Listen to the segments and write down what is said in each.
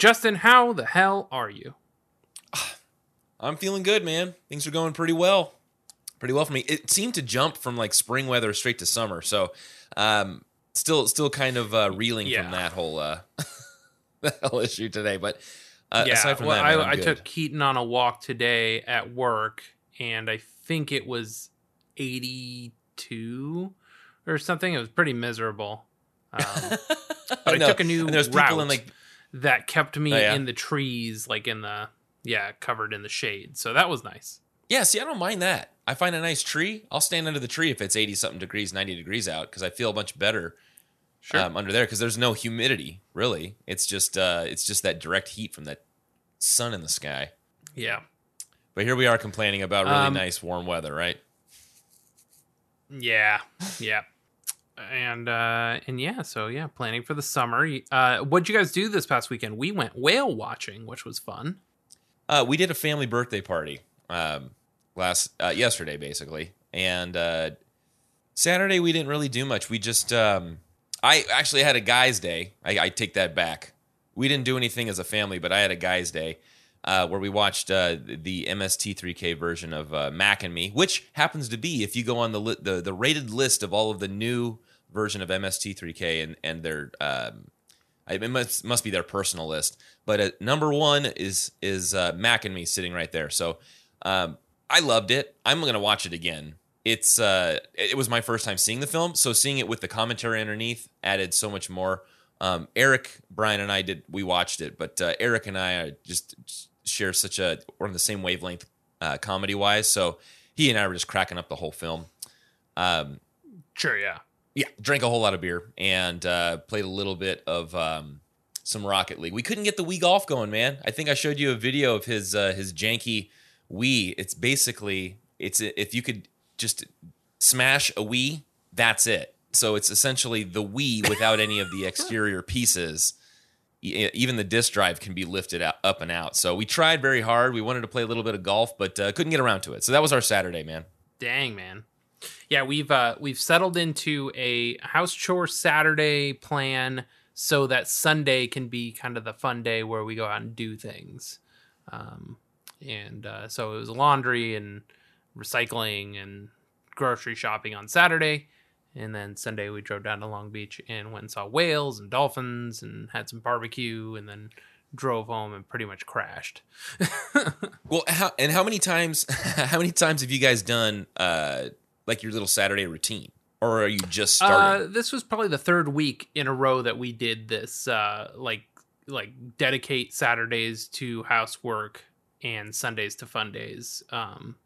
Justin, how the hell are you? I'm feeling good, man. Things are going pretty well. Pretty well for me. It seemed to jump from like spring weather straight to summer. So, um, still, still kind of uh, reeling Yeah. from that whole uh, that whole issue today. But uh, yeah, aside from well, that, man, I, I took Keaton on a walk today at work, and I think it was 82 or something. It was pretty miserable. Um, but I, know. took a new and there's route people in like that kept me Oh, yeah? in the trees, like in the yeah, covered in the shade. So that was nice. Yeah, see, I don't mind that. I find a nice tree. I'll stand under the tree if it's 80 something degrees, 90 degrees out because I feel much better Sure. um, under there because there's no humidity, really. It's just uh, it's just that direct heat from that sun in the sky. yeah. But here we are complaining about really Um, nice warm weather, right? Yeah. Yeah. And uh and yeah, so yeah, planning for the summer. Uh what'd you guys do this past weekend? We went whale watching, which was fun. Uh, we did a family birthday party um, last uh, yesterday, basically, and uh, Saturday we didn't really do much. We just um, I actually had a guys' day. I, I take that back. We didn't do anything as a family, but I had a guys' day uh, where we watched uh, the MST3K version of uh, Mac and Me, which happens to be if you go on the li- the the rated list of all of the new version of MST3K and and their um, it must must be their personal list. But uh, number one is is uh, Mac and Me sitting right there. So um, I loved it. I'm gonna watch it again. It's uh, it was my first time seeing the film, so seeing it with the commentary underneath added so much more. Um, Eric, Brian, and I did we watched it, but uh, Eric and I just share such a we're on the same wavelength uh, comedy wise. So he and I were just cracking up the whole film. Um, Sure, yeah. Yeah, drank a whole lot of beer and uh, played a little bit of um, some Rocket League. We couldn't get the Wii Golf going, man. I think I showed you a video of his uh, his janky Wii. It's basically it's if you could just smash a Wii, that's it. So it's essentially the Wii without any of the exterior pieces. Even the disk drive can be lifted out, up and out. So we tried very hard. We wanted to play a little bit of golf, but uh, couldn't get around to it. So that was our Saturday, man. Dang, man. Yeah, we've uh we've settled into a house chore Saturday plan so that Sunday can be kind of the fun day where we go out and do things. Um and uh, so it was laundry and recycling and grocery shopping on Saturday. And then Sunday we drove down to Long Beach and went and saw whales and dolphins and had some barbecue and then drove home and pretty much crashed. Well, how, and how many times? How many times have you guys done uh, like your little Saturday routine, or are you just starting? Uh, this was probably the third week in a row that we did this. Uh, like like dedicate Saturdays to housework and Sundays to fun days. Um,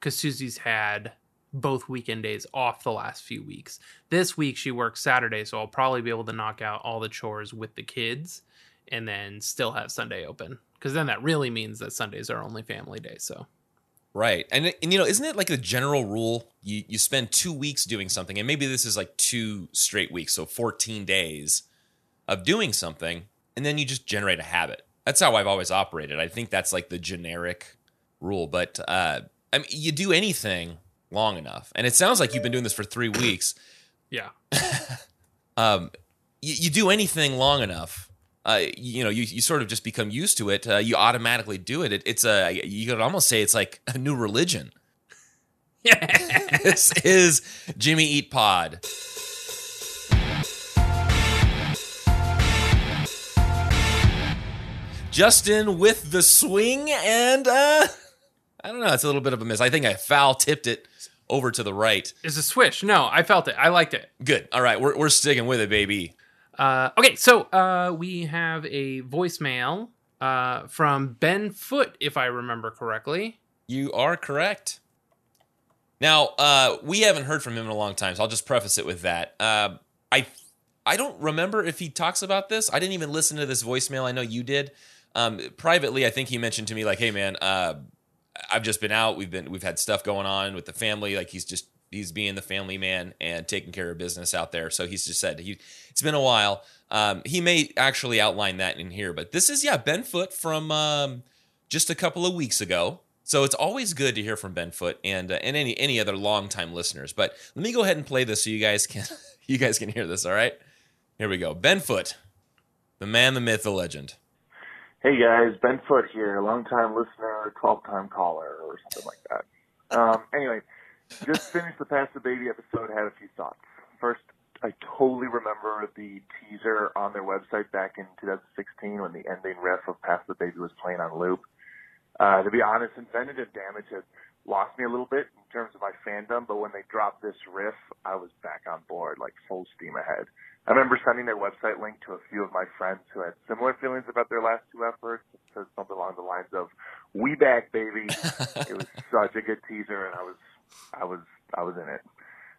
because Susie's had both weekend days off the last few weeks. This week she works Saturday, so I'll probably be able to knock out all the chores with the kids, and then still have Sunday open. Because then that really means that Sundays are only family day. So right, and and you know, isn't it like a general rule? You you spend two weeks doing something, and maybe this is like two straight weeks, so fourteen days of doing something, and then you just generate a habit. That's how I've always operated. I think that's like the generic rule. But uh, I mean, you do anything long enough, and it sounds like you've been doing this for three weeks. yeah, um, you, you do anything long enough, uh, you know, you, you sort of just become used to it. Uh, you automatically do it. it. It's a you could almost say it's like a new religion. this is Jimmy Eat Pod. Justin with the swing, and uh, I don't know. It's a little bit of a miss. I think I foul tipped it over to the right. it's a swish. No, I felt it. I liked it. Good. All right, we're we're sticking with it, baby. Uh, okay, so uh, we have a voicemail uh, from Ben Foot, if I remember correctly. You are correct. Now, uh, we haven't heard from him in a long time, so I'll just preface it with that. Uh, I I don't remember if he talks about this. I didn't even listen to this voicemail. I know you did. Um, privately, I think he mentioned to me like, "Hey, man, uh, I've just been out. We've been we've had stuff going on with the family. Like he's just he's being the family man and taking care of business out there. So he's just said he it's been a while. Um, he may actually outline that in here, but this is yeah Ben Foot from um, just a couple of weeks ago. So it's always good to hear from Ben Foot and uh, and any any other longtime listeners. But let me go ahead and play this so you guys can you guys can hear this. All right, here we go. Ben Foot, the man, the myth, the legend. Hey guys, Ben Foot here, long time listener, 12 time caller, or something like that. Um, anyway, just finished the Pass the Baby episode, had a few thoughts. First, I totally remember the teaser on their website back in 2016 when the ending riff of Pass the Baby was playing on loop. Uh, to be honest, Inventative Damage had lost me a little bit in terms of my fandom, but when they dropped this riff, I was back on board, like full steam ahead. I remember sending their website link to a few of my friends who had similar feelings about their last two efforts. It says something along the lines of "We back, baby." it was such a good teaser, and I was, I was, I was in it.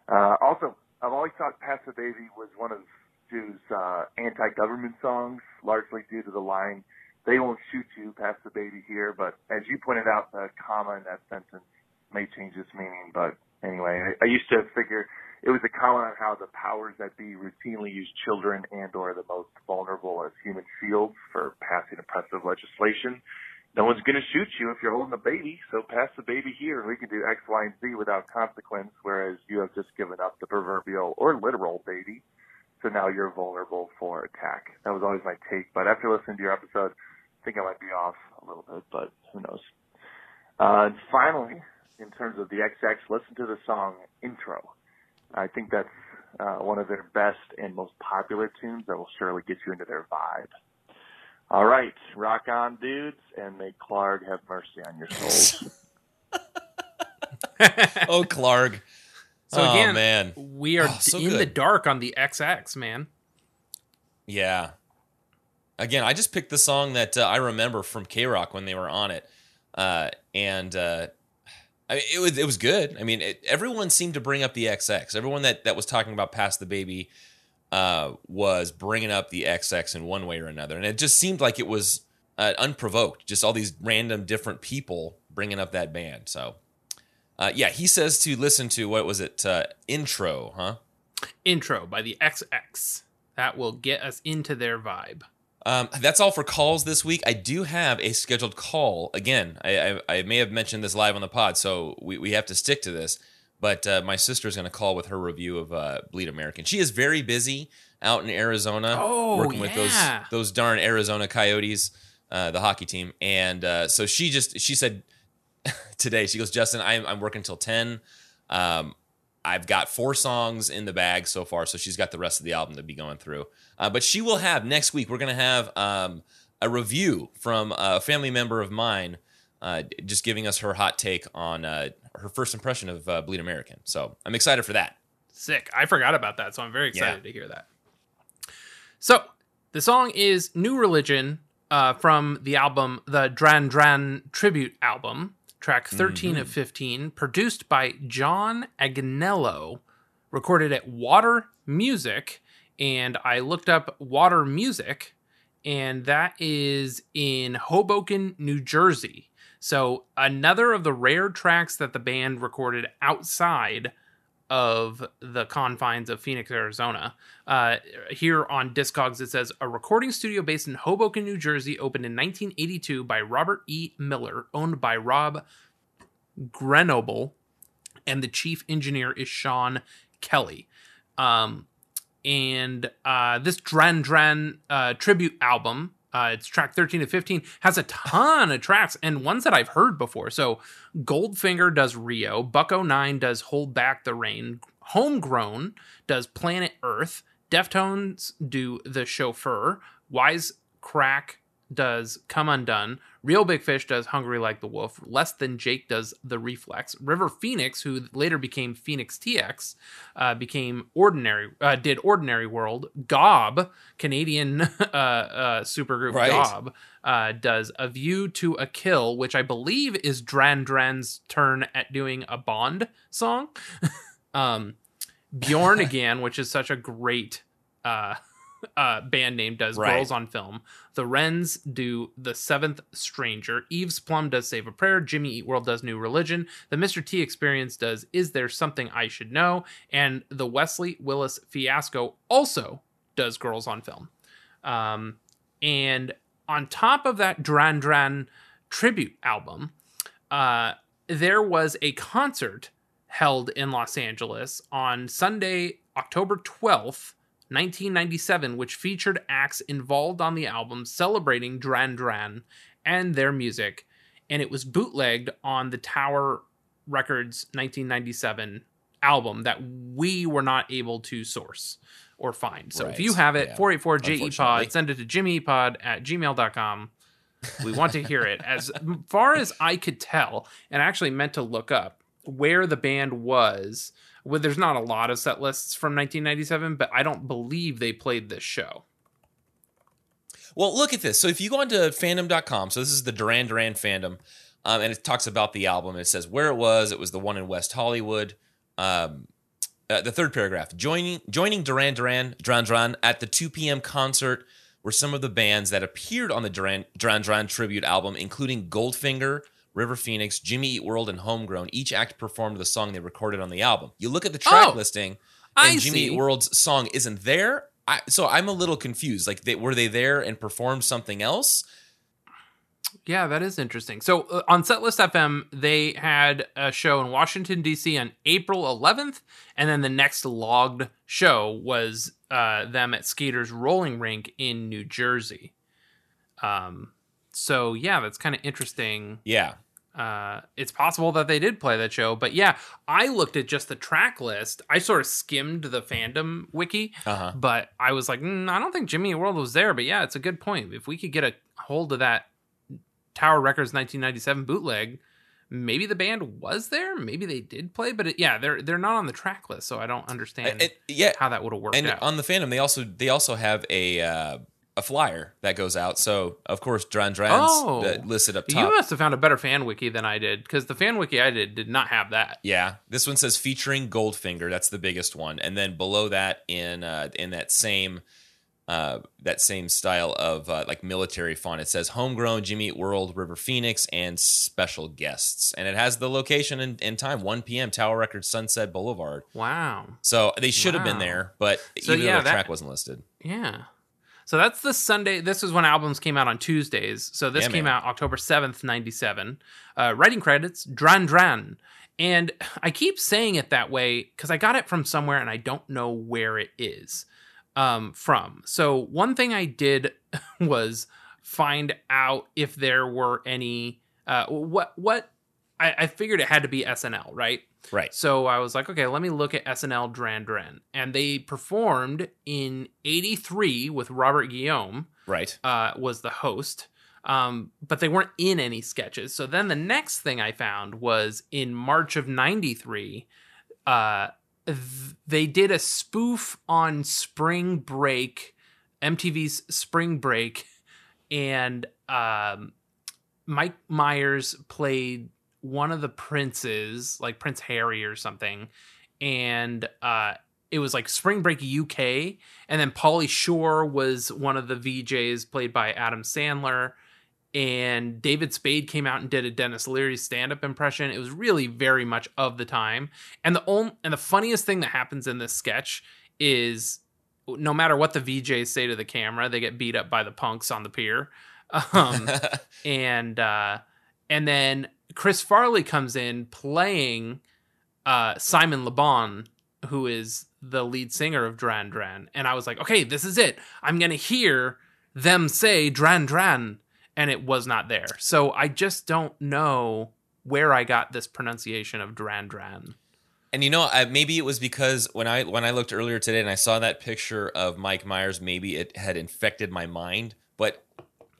Uh, also, I've always thought "Pass the Baby" was one of Stu's uh, anti-government songs, largely due to the line "They won't shoot you, pass the baby here." But as you pointed out, the comma in that sentence may change its meaning. But anyway, I, I used to figure it was a comment on how the powers that be routinely use children and or the most vulnerable as human shields for passing oppressive legislation. No one's going to shoot you if you're holding a baby, so pass the baby here and we can do X, Y, and Z without consequence, whereas you have just given up the proverbial or literal baby. So now you're vulnerable for attack. That was always my take, but after listening to your episode, I think I might be off a little bit, but who knows. Uh, and finally, in terms of the XX, listen to the song Intro. I think that's uh, one of their best and most popular tunes that will surely get you into their vibe. All right, rock on, dudes, and may Clark have mercy on your souls. oh, Clark. So oh, again, man. we are Oh, so in the dark on the XX, man. Yeah. Again, I just picked the song that uh, I remember from K Rock when they were on it, uh, and uh, I mean, it was it was good. I mean, it, everyone seemed to bring up the XX. Everyone that that was talking about "Pass the Baby" uh, was bringing up the XX in one way or another, and it just seemed like it was uh, unprovoked. Just all these random different people bringing up that band. So, uh, yeah, he says to listen to what was it? Uh, intro, huh? Intro by the XX. That will get us into their vibe. Um, that's all for calls this week. I do have a scheduled call. Again, I, I, I may have mentioned this live on the pod, so we, we have to stick to this. But uh, my sister's going to call with her review of uh, Bleed American. She is very busy out in Arizona, Oh, working with those yeah. those darn Arizona Coyotes, uh, the hockey team. And uh, so she just she said today, she goes, Justin, I'm I'm working till ten. Um, I've got four songs in the bag so far, so she's got the rest of the album to be going through. Uh, but she will have next week. We're going to have um, a review from a family member of mine, uh, just giving us her hot take on uh, her first impression of uh, Bleed American. So I'm excited for that. Sick. I forgot about that, so I'm very excited Yeah. to hear that. So the song is New Religion uh, from the album, the Dran Dran tribute album, track 13 of 15, produced by John Agnello, recorded at Water Music. And I looked up Water Music, and that is in Hoboken, New Jersey. So another of the rare tracks that the band recorded outside of the confines of Phoenix, Arizona. Uh, here on Discogs, it says a recording studio based in Hoboken, New Jersey, opened in 1982 by Robert E. Miller, owned by Rob Grenoble, and the chief engineer is Sean Kelly. Um, and uh, this Dran Dran uh, tribute album, uh, it's track 13 to 15, has a ton of tracks and ones that I've heard before. So Goldfinger does Rio, Buck-O-Nine does Hold Back the Rain, Homegrown does Planet Earth, Deftones do The Chauffeur, Wise Crack does Come Undone, Real Big Fish does Hungry Like the Wolf, Less Than Jake does The Reflex, River Phoenix, who later became Phoenix TX, uh, became Ordinary, uh, did Ordinary World, Gob, Canadian uh, uh, supergroup Right. Gob, uh, does A View to a Kill, which I believe is Dran Dran's turn at doing a Bond song. um, Bjorn again, which is such a great uh, uh, band name, does Right. Girls on Film. The Wrens do The Seventh Stranger. Eves Plum does Save a Prayer. Jimmy Eat World does New Religion. The Mr. T Experience does Is There Something I Should Know? And the Wesley Willis Fiasco also does Girls on Film. Um, and on top of that Dran Dran tribute album, uh, there was a concert held in Los Angeles on Sunday, October 12th 1997, which featured acts involved on the album celebrating Dran Dran and their music, and it was bootlegged on the Tower Records 1997 album that we were not able to source or find. So if you have it, Yeah. 484 JE Pod, send it to jimmypod at gmail.com. We want to hear it. As far as I could tell, and I actually meant to look up where the band was. Well, there's not a lot of set lists from 1997, but I don't believe they played this show. Well, look at this. So if you go onto fandom.com, so this is the Duran Duran fandom, um, and it talks about the album. It says where it was. It was the one in West Hollywood. Um, uh, the third paragraph: joining joining Duran Duran Duran Duran at the 2 p.m. concert were some of the bands that appeared on the Duran Duran Duran tribute album, including Goldfinger. River Phoenix, Jimmy Eat World, and Homegrown. Each act performed the song they recorded on the album. You look at the track Oh, listing, I and Jimmy see. Eat World's song isn't there. I, so I'm a little confused. Like, they, were they there and performed something else? Yeah, that is interesting. So uh, on Setlist FM, they had a show in Washington D.C. on April 11th, and then the next logged show was uh, them at Skeeter's Rolling Rink in New Jersey. Um, so yeah, that's kind of interesting. Yeah. Uh, it's possible that they did play that show, but yeah, I looked at just the track list. I sort of skimmed the fandom wiki, Uh huh. but I was like, mm, I don't think Jimmy World was there. But yeah, it's a good point. If we could get a hold of that Tower Records 1997 bootleg, maybe the band was there. Maybe they did play, but it, yeah, they're they're not on the track list, so I don't understand yeah. how that would have worked And out. on the fandom, they also they also have a uh, a flyer that goes out. So of course, Duran Duran's Oh. uh, listed up top. you must have found a better fan wiki than I did, because the fan wiki I did did not have that. Yeah, this one says featuring Goldfinger. That's the biggest one, and then below that, in uh, in that same uh, that same style of uh, like military font, it says "Homegrown Jimmy Eat World, River Phoenix, and special guests," and it has the location and, and time: 1 p.m. Tower Records, Sunset Boulevard. Wow. So they should have been there, but So, even yeah, though the that- track wasn't listed. Yeah. So that's the Sunday. This is when albums came out on Tuesdays. So this Yeah, came man. out October 7th, 97. Uh, writing credits, Dran Dran. And I keep saying it that way because I got it from somewhere and I don't know where it is um, from. So one thing I did was find out if there were any. Uh, what what I, I figured it had to be SNL, right? Right. So I was like, okay, let me look at SNL Duran Duran. And they performed in 83 with Robert Guillaume, Right. uh, was the host. Um, but they weren't in any sketches. So then the next thing I found was in March of 93, uh, th- they did a spoof on Spring Break, MTV's Spring Break, and um, Mike Myers played one of the princes, like Prince Harry or something, and uh, it was like Spring Break UK, and then Pauly Shore was one of the VJs played by Adam Sandler, and David Spade came out and did a Denis Leary stand-up impression. It was really very much of the time, and the only and the funniest thing that happens in this sketch is no matter what the VJs say to the camera, they get beat up by the punks on the pier. Um, and uh, and then Chris Farley comes in playing uh, Simon LeBon, who is the lead singer of Duran Duran, and I was like, okay, this is it. I'm gonna hear them say Duran Duran, and it was not there. So I just don't know where I got this pronunciation of Duran Duran. And you know, I, maybe it was because when I when I looked earlier today and I saw that picture of Mike Myers, maybe it had infected my mind. But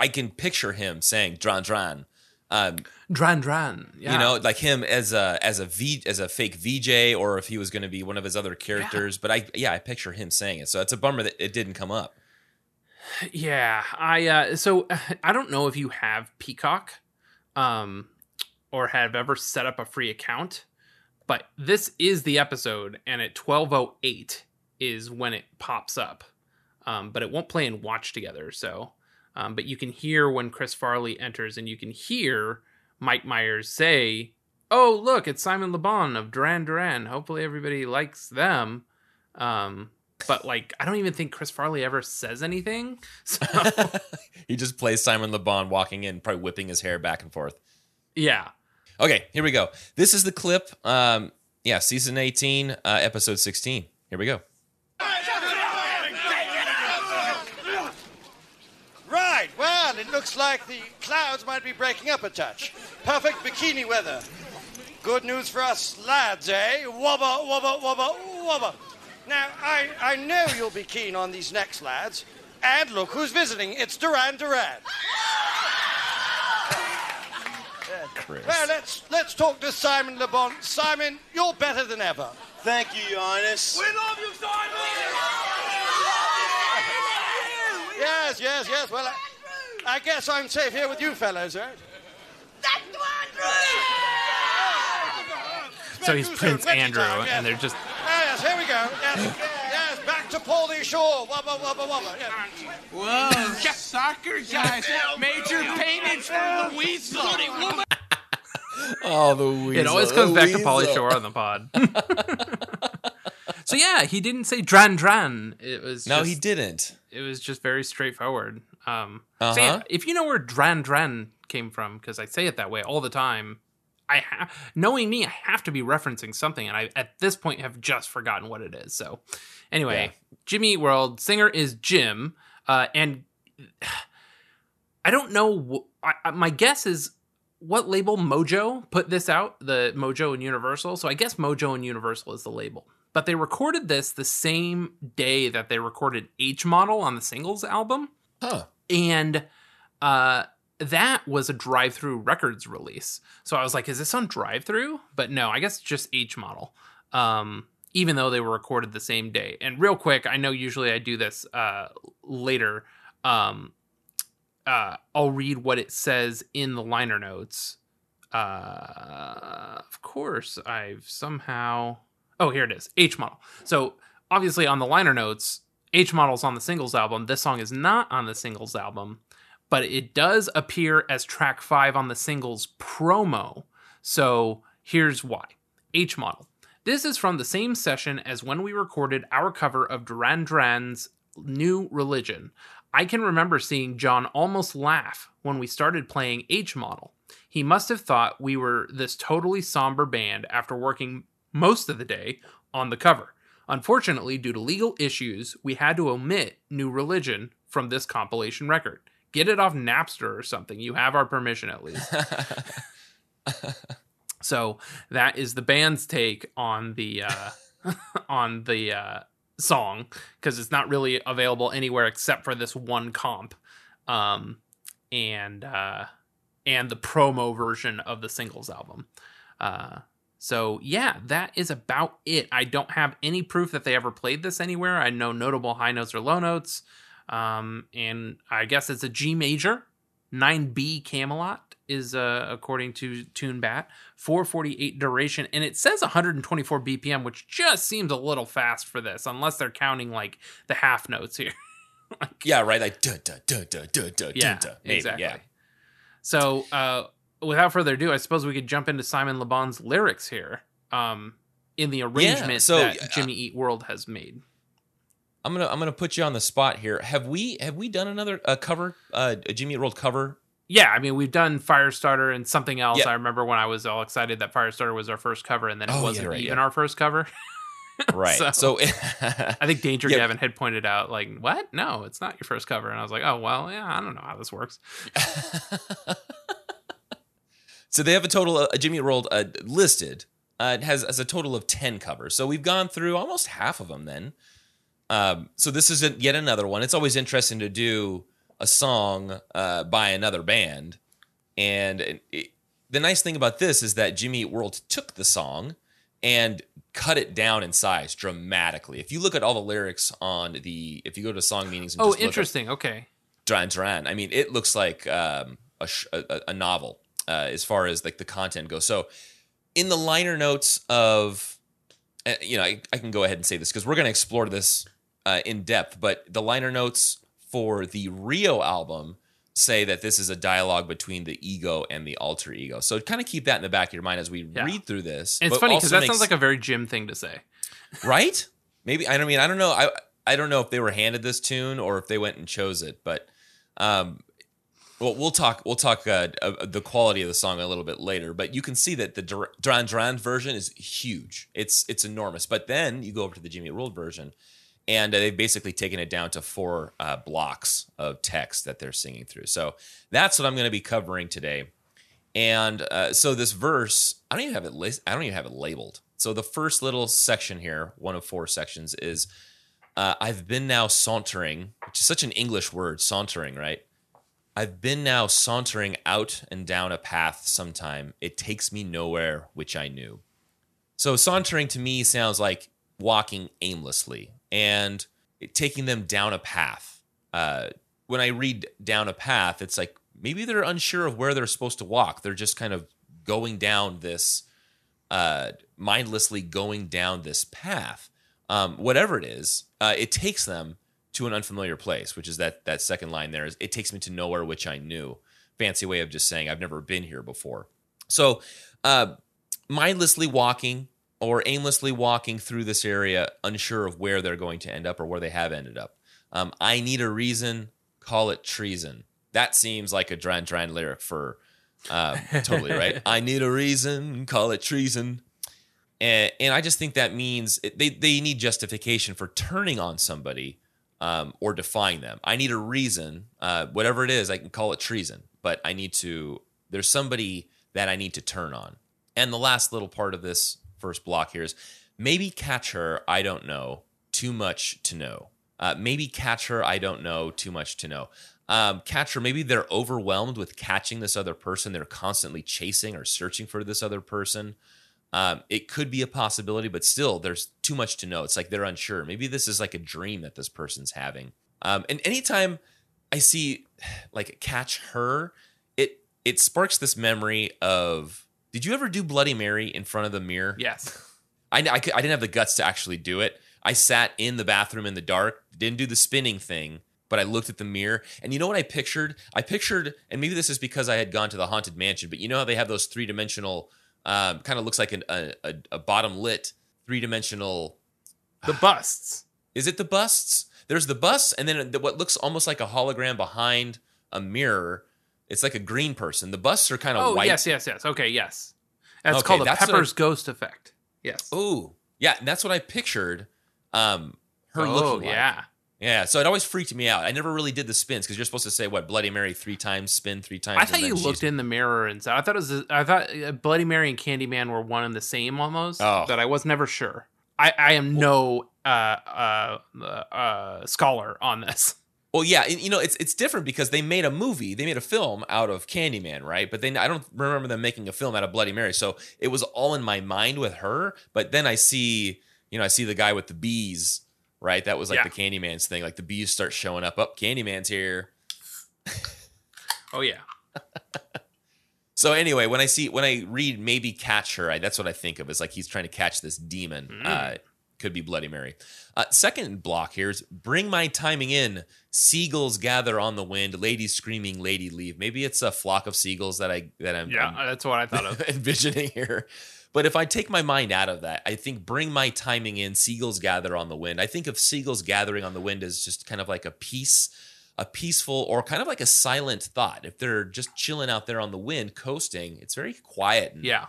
I can picture him saying "dran dran," um, Dran Duran. Yeah. you know, like him as a as a v as a fake VJ, or if he was going to be one of his other characters. But I yeah, I picture him saying it. So it's a bummer that it didn't come up. Yeah, I uh so I don't know if you have Peacock um or have ever set up a free account, but this is the episode and at 1208 is when it pops up. Um but it won't play and watch together, so um but you can hear when Chris Farley enters and you can hear Mike Myers say, "Oh, look, it's Simon LeBon of Duran Duran. Hopefully everybody likes them." Um but like I don't even think Chris Farley ever says anything. So he just plays Simon LeBon walking in, probably whipping his hair back and forth. yeah. Okay, here we go. This is the clip. Um, yeah, season 18, uh, episode 16. Here we go. Well, it looks like the clouds might be breaking up a touch. Perfect bikini weather. Good news for us lads, eh? Wubba, wubba, wubba, wubba. Now, I, I know you'll be keen on these next lads. And look who's visiting. It's Duran Duran. Chris. Well, let's let's talk to Simon Le Bon. Simon, you're better than ever. Thank you, Your Highness. We love you, Simon. Yes, yes, yes. Well, I, I guess I'm safe here with you fellows, eh? right? So he's Prince Andrew, time, yes. and they're just ah, Yes, here we go. Yes, yes, back to Pauly Shore. Wubba, wubba, wubba. Yes. Whoa, soccer guys. Major painted for Louisa. Oh, the weasel. it always comes back to Pauly. Shore on the pod. so yeah, he didn't say Dran Dran. It was No, just, he didn't. It was just very straightforward. Um, Uh-huh. so yeah, if you know where Dran Dran came from, because I say it that way all the time, I ha- knowing me, I have to be referencing something, and I at this point have just forgotten what it is. So anyway, Jimmy Eat World singer is Jim, uh, and I don't know. wh- I, I- my guess is what label Mojo put this out, the Mojo and Universal. So I guess Mojo and Universal is the label. But they recorded this the same day that they recorded H Model on the singles album. Huh. And uh that was a Drive-Thru Records release. So I was like, is this on Drive-Thru? But no, I guess just H model. Um, even though they were recorded the same day. And real quick, I know usually I do this uh later. Um uh I'll read what it says in the liner notes. Uh of course I've somehow Oh, here it is. H model. So obviously on the liner notes, H model's on the singles album. This song is not on the singles album, but it does appear as track five on the singles promo. So here's why. H model. This is from the same session as when we recorded our cover of Duran Duran's New Religion. I can remember seeing John almost laugh when we started playing H model. He must have thought we were this totally somber band after working most of the day on the cover. Unfortunately, due to legal issues, we had to omit New Religion from this compilation record. Get it off Napster or something. You have our permission at least. so that is the band's take on the uh, on the uh, song because it's not really available anywhere except for this one comp, um, and uh, and the promo version of the singles album. So yeah, that is about it. I don't have any proof that they ever played this anywhere. I know notable high notes or low notes. Um, and I guess it's a G major. 9B Camelot is uh, according to TuneBat, 448 duration, and it says 124 BPM, which just seems a little fast for this, unless they're counting like the half notes here. Like, Yeah, right. Like duh duh duh duh duh duh yeah, duh. Maybe, exactly. Yeah. So, uh, without further ado, I suppose we could jump into Simon LeBon's lyrics here, um, in the arrangement so, that uh, Jimmy Eat World has made. I'm gonna I'm gonna put you on the spot here. Have we have we done another uh, cover uh, a Jimmy Eat World cover? Yeah, I mean, we've done Firestarter and something else. Yeah. I remember when I was all excited that Firestarter was our first cover, and then it Oh, wasn't right, even yeah. our first cover. Right. So- so, I think Danger Yeah. Gavin had pointed out, like, what? No, it's not your first cover. And I was like, oh, well, yeah, I don't know how this works. so they have a total of Jimmy World uh, listed. Uh, it has as a total of ten covers. So we've gone through almost half of them. Then, um, so this is a, yet another one. It's always interesting to do a song uh, by another band, and it, the nice thing about this is that Jimmy Eat World took the song and cut it down in size dramatically. If you look at all the lyrics on the, if you go to song meanings, and Oh, look up interesting. Okay. Duran Duran. I mean, it looks like um, a, sh- a, a novel uh, as far as like the content goes. So, in the liner notes of, uh, you know, I, I can go ahead and say this because we're going to explore this uh, in depth. But the liner notes for the Rio album say that this is a dialogue between the ego and the alter ego. So, kind of keep that in the back of your mind as we Yeah. read through this. And it's funny because that sounds like a very Jim thing to say. right? Maybe I don't mean I don't know. I I don't know if they were handed this tune or if they went and chose it, but um, well, we'll talk we'll talk uh, uh, the quality of the song a little bit later. But you can see that the Dur- Duran Duran version is huge. It's it's enormous. But then you go over to the Jimmy World version, and uh, they've basically taken it down to four uh, blocks of text that they're singing through. So that's what I'm going to be covering today. And uh, so this verse, I don't even have it. I don't even have it labeled. So the first little section here, one of four sections, is uh, I've been now sauntering, which is such an English word, sauntering, right? I've been now sauntering out and down a path sometime. It takes me nowhere, which I knew. So sauntering to me sounds like walking aimlessly and taking them down a path. Uh, when I read down a path, it's like maybe they're unsure of where they're supposed to walk. They're just kind of going down this, uh, mindlessly going down this path. Um, whatever it is, uh, it takes them to an unfamiliar place, which is that that second line there is it takes me to nowhere which I knew. Fancy way of just saying I've never been here before. So, uh, mindlessly walking or aimlessly walking through this area, unsure of where they're going to end up or where they have ended up. Um, I need a reason. Call it treason. That seems like a Duran Duran lyric for uh, totally right. I need a reason. Call it treason. And, and I just think that means it, they they need justification for turning on somebody um, or defying them. I need a reason, uh, whatever it is. I can call it treason, but I need to. There's somebody that I need to turn on. And the last little part of this first block here is maybe catch her. I don't know. Too much to know. Uh, maybe catch her. I don't know. Too much to know. Um, catch her. Maybe they're overwhelmed with catching this other person. They're constantly chasing or searching for this other person. Um, it could be a possibility, but still, there's too much to know. It's like they're unsure. Maybe this is like a dream that this person's having. Um, and anytime I see like catch her, it it sparks this memory of. Did you ever do Bloody Mary in front of the mirror? Yes. I, I, I didn't have the guts to actually do it. I sat in the bathroom in the dark, didn't do the spinning thing, but I looked at the mirror. And you know what I pictured? I pictured, and maybe this is because I had gone to the Haunted Mansion, but you know how they have those three dimensional, um, kind of looks like an, a, a, a bottom lit three dimensional. The busts. Is it the busts? There's the busts, and then what looks almost like a hologram behind a mirror. It's like a green person. The busts are kind of Oh, white. yes, yes, yes. Okay, yes. That's Okay, called the what I- Pepper's Ghost effect. Yes. Oh, yeah, and that's what I pictured. Um, her oh, looking like. yeah. Yeah, so it always freaked me out. I never really did the spins because you're supposed to say what Bloody Mary three times, spin three times. I thought you looked in the mirror and said, I thought it was, I thought uh, Bloody Mary and Candyman were one and the same almost, Oh. but I was never sure. I, I am no uh, uh, uh, uh, scholar on this. Well, yeah, you know it's it's different because they made a movie, they made a film out of Candyman, right? But then I don't remember them making a film out of Bloody Mary, so it was all in my mind with her. But then I see, you know, I see the guy with the bees, right? That was like Yeah. the Candyman's thing. Like the bees start showing up. Up, Candyman's here. Oh, yeah. So anyway, when I see when I read maybe catch her, I, that's what I think of. Is like he's trying to catch this demon. Mm. Uh, could be Bloody Mary. Uh, second block here is bring my timing in. Seagulls gather on the wind. Ladies screaming, lady leave. Maybe it's a flock of seagulls that I that I'm, Yeah, I'm that's what I thought of. envisioning here. But if I take my mind out of that, I think bring my timing in. Seagulls gather on the wind. I think of seagulls gathering on the wind as just kind of like a peace, a peaceful or kind of like a silent thought. If they're just chilling out there on the wind, coasting, it's very quiet and, Yeah.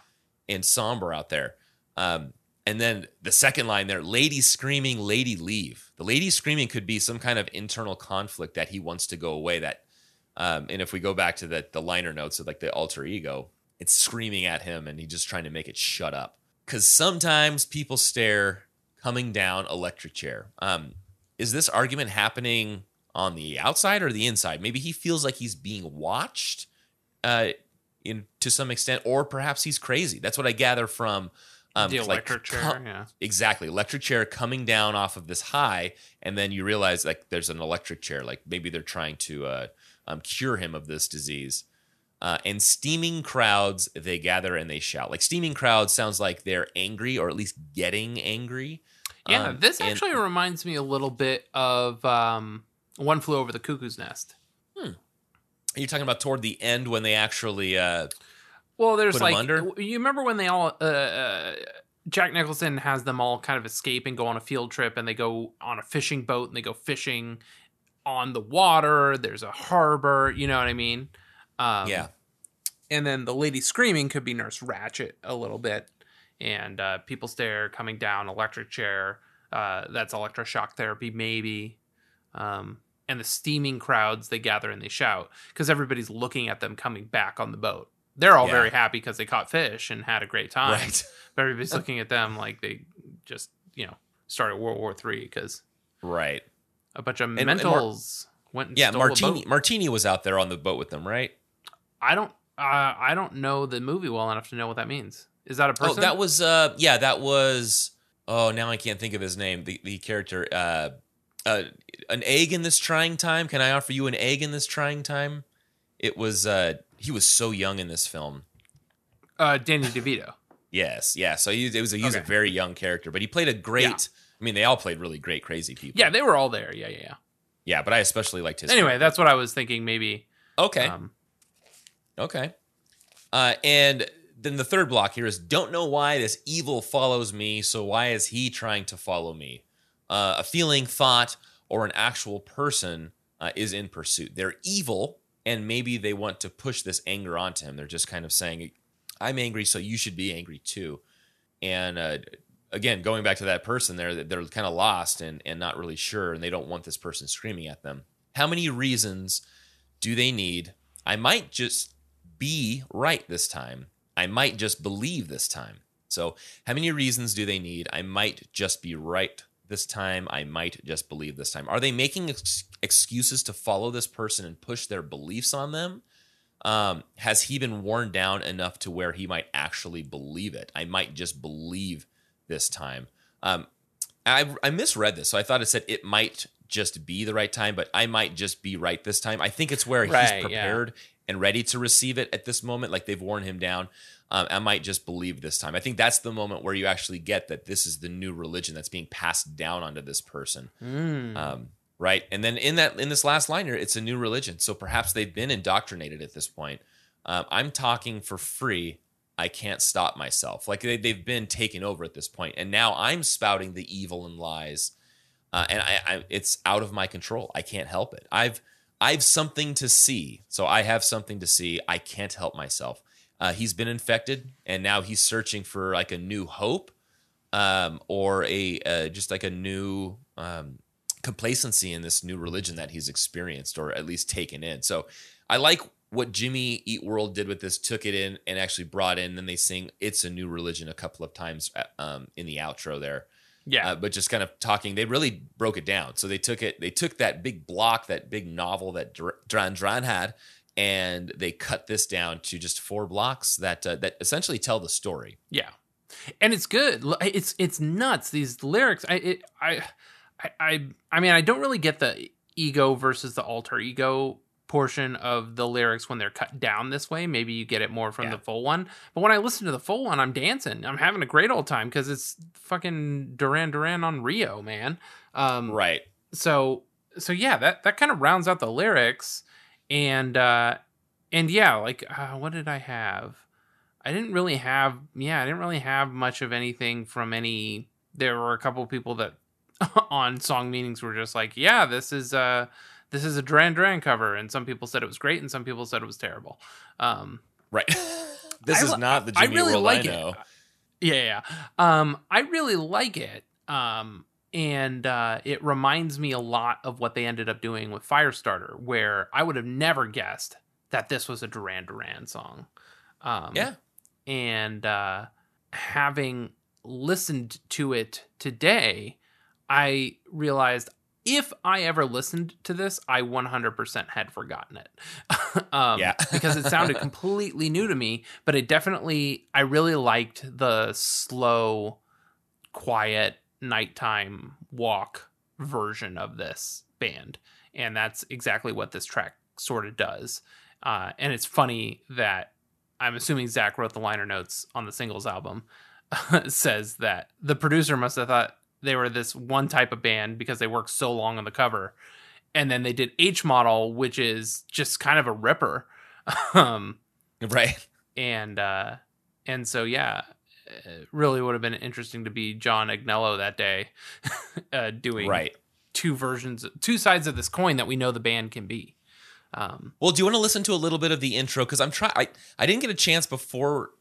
and somber out there. Um, and then the second line there, lady screaming, lady leave. The lady screaming could be some kind of internal conflict that he wants to go away. That, um, and if we go back to the the liner notes of like the alter ego, it's screaming at him and he's just trying to make it shut up. Because sometimes people stare coming down electric chair. Um, is this argument happening on the outside or the inside? Maybe he feels like he's being watched, uh, in to some extent, or perhaps he's crazy. That's what I gather from um, the like, electric chair. co- yeah. Exactly. Electric chair coming down off of this high, and then you realize like there's an electric chair. Like maybe they're trying to uh, um, cure him of this disease. Uh, and steaming crowds, they gather and they shout. Like steaming crowds sounds like they're angry or at least getting angry. Yeah, Um, this and- actually reminds me a little bit of um, One Flew Over the Cuckoo's Nest. Are you talking about toward the end when they actually? Uh, Well, there's like you remember when they all uh, uh, Jack Nicholson has them all kind of escape and go on a field trip, and they go on a fishing boat and they go fishing on the water. There's a harbor, you know what I mean? Um, yeah, and then the lady screaming could be Nurse Ratched a little bit, and uh, people stare coming down electric chair. Uh, that's electroshock therapy, maybe. Um, and the steaming crowds they gather and they shout because everybody's looking at them coming back on the boat. They're all Yeah. very happy because they caught fish and had a great time. Right. But everybody's looking at them like they just, you know, started World War Three because Right. a bunch of and Mar- mentals went and Yeah, Martini. Martini was out there on the boat with them, right? I don't, uh, I don't know the movie well enough to know what that means. Is that a person? Oh, that was uh yeah, that was oh now I can't think of his name. The the character uh uh an egg in this trying time. Can I offer you an egg in this trying time? It was uh he was so young in this film. uh, Danny DeVito. Yes, yeah. So he, it was a, he was a very young character, but he played a great. Yeah. I mean, they all played really great, crazy people. Yeah, they were all there. Yeah, yeah, yeah. yeah. But I especially liked his. Anyway, that's what I was thinking. Maybe. okay, Um, okay. Uh, and then the third block here is don't know why this evil follows me. So why is he trying to follow me? Uh, a feeling, thought, or an actual person uh, is in pursuit. They're evil, and maybe they want to push this anger onto him. They're just kind of saying, "I'm angry, so you should be angry too." And uh, again, going back to that person there, they're kind of lost and and not really sure, and they don't want this person screaming at them. How many reasons do they need? I might just be right this time. I might just believe this time. So, how many reasons do they need? I might just be right this time. I might just believe this time. Are they making ex- excuses to follow this person and push their beliefs on them? Um, has he been worn down enough to where he might actually believe it? I might just believe this time. Um, I, I misread this, so I thought it said it might just be the right time, but I might just be right this time. I think it's where Right, he's prepared and ready to receive it at this moment, like they've worn him down. Um, I might just believe this time. I think that's the moment where you actually get that this is the new religion that's being passed down onto this person, mm. um, right? And then in that in this last line here, it's a new religion. So perhaps they've been indoctrinated at this point. Um, I'm talking for free. I can't stop myself. Like they, they've been taken over at this point, and now I'm spouting the evil and lies, uh, and I, I, it's out of my control. I can't help it. I've I've something to see, so I have something to see. I can't help myself. Uh, he's been infected, and now he's searching for like a new hope, um, or a uh, just like a new um, complacency in this new religion that he's experienced or at least taken in. So I like what Jimmy Eat World did with this, took it in and actually brought in. Then they sing "It's a New Religion" a couple of times uh, um, in the outro there yeah. uh, but just kind of talking. They really broke it down. So they took it. They took that big block, that big novel that Dr- Dran Dran had, and they cut this down to just four blocks that uh, that essentially tell the story. Yeah, and it's good. It's it's nuts. These lyrics. I it, I I I I mean, I don't really get the ego versus the alter ego portion of the lyrics when they're cut down this way. Maybe you get it more from Yeah. the full one. But when I listen to the full one, I'm dancing. I'm having a great old time because it's fucking Duran Duran on Rio, man. Um, Right. so so yeah that that kind of rounds out the lyrics and uh and yeah like uh, what did i have i didn't really have yeah i didn't really have much of anything from any there were a couple people that on song meanings were just like yeah this is uh this is a duran duran cover and some people said it was great and some people said it was terrible um Right. this I is not the I Jimmy really World like I it. know. yeah, yeah. Um, I really like it. Um, and uh, it reminds me a lot of what they ended up doing with Firestarter, where I would have never guessed that this was a Duran Duran song. Um, Yeah. And uh, having listened to it today, I realized if I ever listened to this, I 100% had forgotten it. um, Yeah. because it sounded completely new to me, but it definitely, I really liked the slow, quiet nighttime walk version of this band. And that's exactly what this track sort of does. Uh, and it's funny that I'm assuming Zach wrote the liner notes on the singles album, says that the producer must have thought they were this one type of band because they worked so long on the cover. And then they did H Model, which is just kind of a ripper. um, Right. and uh, and so yeah, it really would have been interesting to be John Agnello that day, uh, doing Right. two versions, two sides of this coin that we know the band can be. Um, Well, do you want to listen to a little bit of the intro? Because I'm trying. I I didn't get a chance before,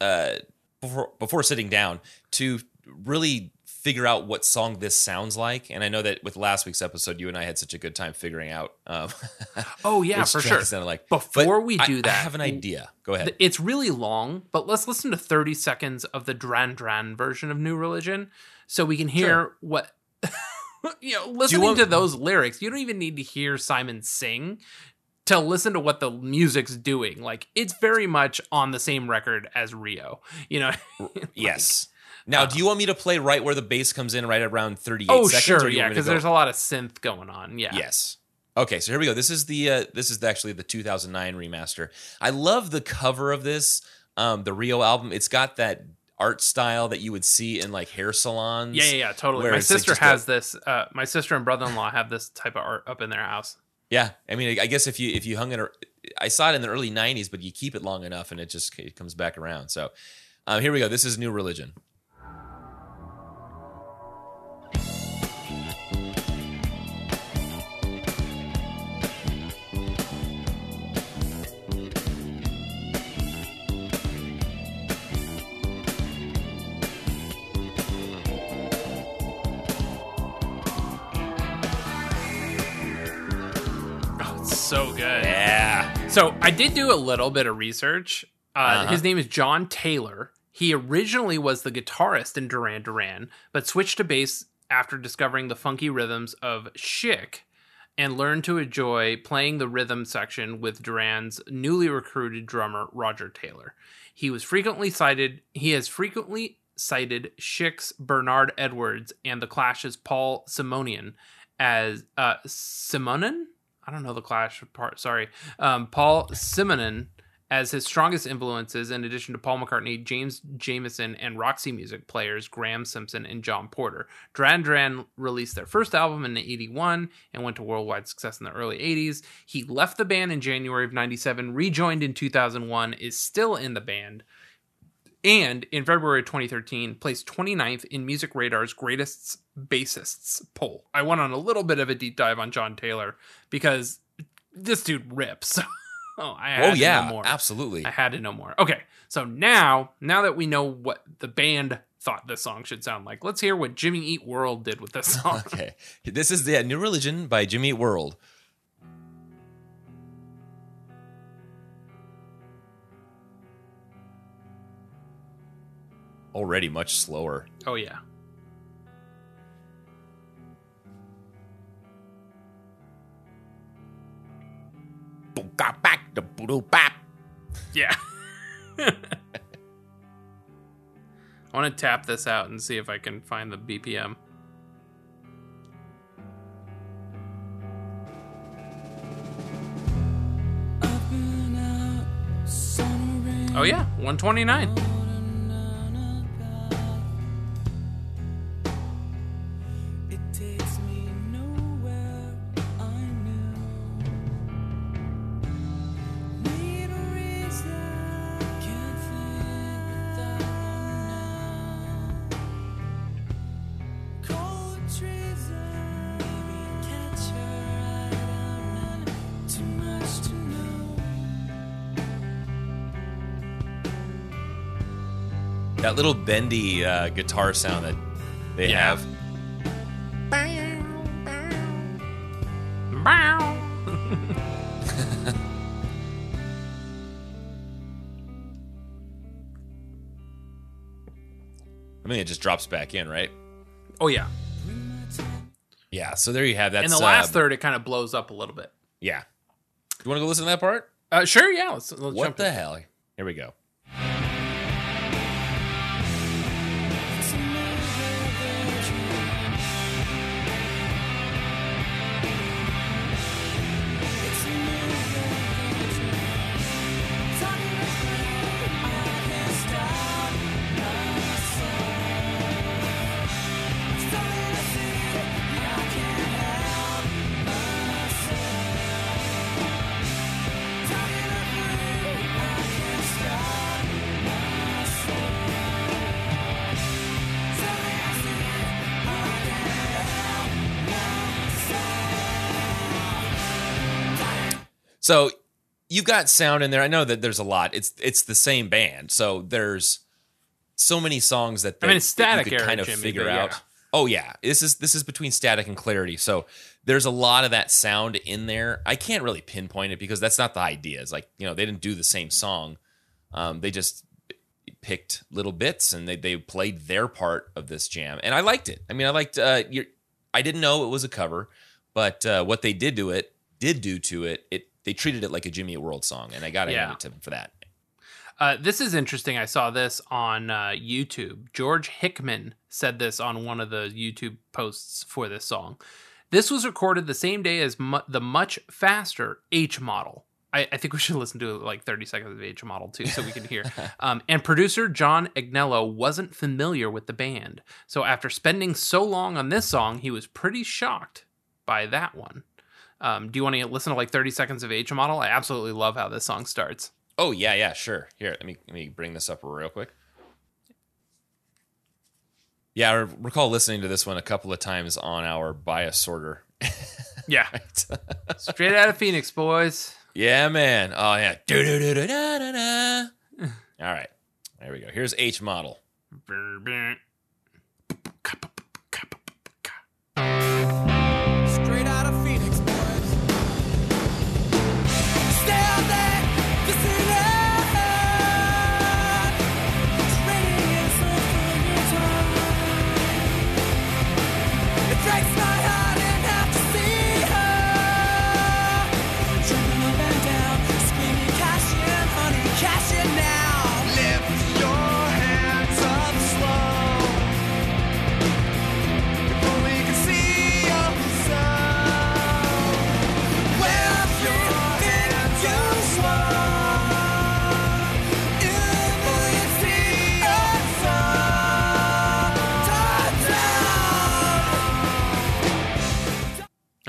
uh, before before sitting down to really figure out what song this sounds like. And I know that with last week's episode, you and I had such a good time figuring out. Um, Oh yeah, for sure. sounded like. Before But we do I that, I have an idea. Go ahead. It's really long, but let's listen to 30 seconds of the Dran Dran version of New Religion so we can hear Sure. what you know, listening want- to those lyrics, you don't even need to hear Simon sing to listen to what the music's doing. Like it's very much on the same record as Rio. You know. yes. Now, do you want me to play right where the bass comes in, right around thirty-eight oh, seconds? sure, or do you yeah, want me to because there's a lot of synth going on. Yeah. Yes. Okay, so here we go. This is the uh, this is actually the 2009 remaster. I love the cover of this, um, the Rio album. It's got that art style that you would see in like hair salons. Yeah, yeah, yeah, totally. My it's, like, sister a- has this. Uh, my sister and brother-in-law have this type of art up in their house. Yeah, I mean, I guess if you if you hung it, I saw it in the early '90s, but you keep it long enough, and it just it comes back around. So, um, here we go. This is New Religion. So good. Yeah, So I did do a little bit of research. Uh, Uh-huh. His name is John Taylor. He originally was the guitarist in Duran Duran, but switched to bass after discovering the funky rhythms of Chic and learned to enjoy playing the rhythm section with Duran's newly recruited drummer Roger Taylor. He was frequently cited. He has frequently cited Chic's Bernard Edwards and the Clash's Paul Simonian as uh, Simonon. I don't know the Clash part. Sorry, um, Paul Simonon as his strongest influences, in addition to Paul McCartney, James Jamerson, and Roxy Music players Graham Simpson and John Porter. Duran Duran released their first album in '81 and went to worldwide success in the early '80s. He left the band in January of '97, rejoined in 2001, is still in the band, and in February 2013 placed 29th in Music Radar's Greatest Bassists poll. I went on a little bit of a deep dive on John Taylor because this dude rips. oh, I had oh to know yeah, more. absolutely. I had to know more. Okay, so now now that we know what the band thought this song should sound like, let's hear what Jimmy Eat World did with this song. Okay, this is the New Religion by Jimmy Eat World. Already much slower. Oh yeah. back the blue bap. Yeah. I want to tap this out and see if I can find the BPM. Oh yeah, 129. That little bendy uh, guitar sound that they Yeah. have. I mean, it just drops back in, right? Oh yeah. Yeah. So there you have that. In the last third, it kind of blows up a little bit. Yeah. Do you want to go listen to that part? Uh, sure, yeah. Let's, let's What the in. hell? Here we go. So you've got sound in there. I know that there's a lot. It's it's the same band. So there's so many songs that I mean, it's static you could kind of Jimmy, figure but out. Oh yeah, this is this is between static and clarity. So there's a lot of that sound in there. I can't really pinpoint it because that's not the idea. It's like you know they didn't do the same song. Um, they just picked little bits and they they played their part of this jam, and I liked it. I mean, I liked. Uh, your, I didn't know it was a cover, but uh, what they did to it did do to it. It they treated it like a Jimmy Eat World song, and I got to Yeah. hand it to them for that. Uh, this is interesting. I saw this on uh, YouTube. George Hickman said this on one of the YouTube posts for this song. This was recorded the same day as mu- the much faster H model. I, I think we should listen to like 30 seconds of H model too, so we can hear. um, and producer John Agnello wasn't familiar with the band. So after spending so long on this song, he was pretty shocked by that one. Um, do you want to listen to like 30 seconds of H model? I absolutely love how this song starts. Oh yeah, yeah, sure. Here, let me let me bring this up real quick. Yeah, I recall listening to this one a couple of times on our bias sorter. Yeah. Straight out of Phoenix, boys. yeah, man. Oh yeah. All right, there we go. Here's H model.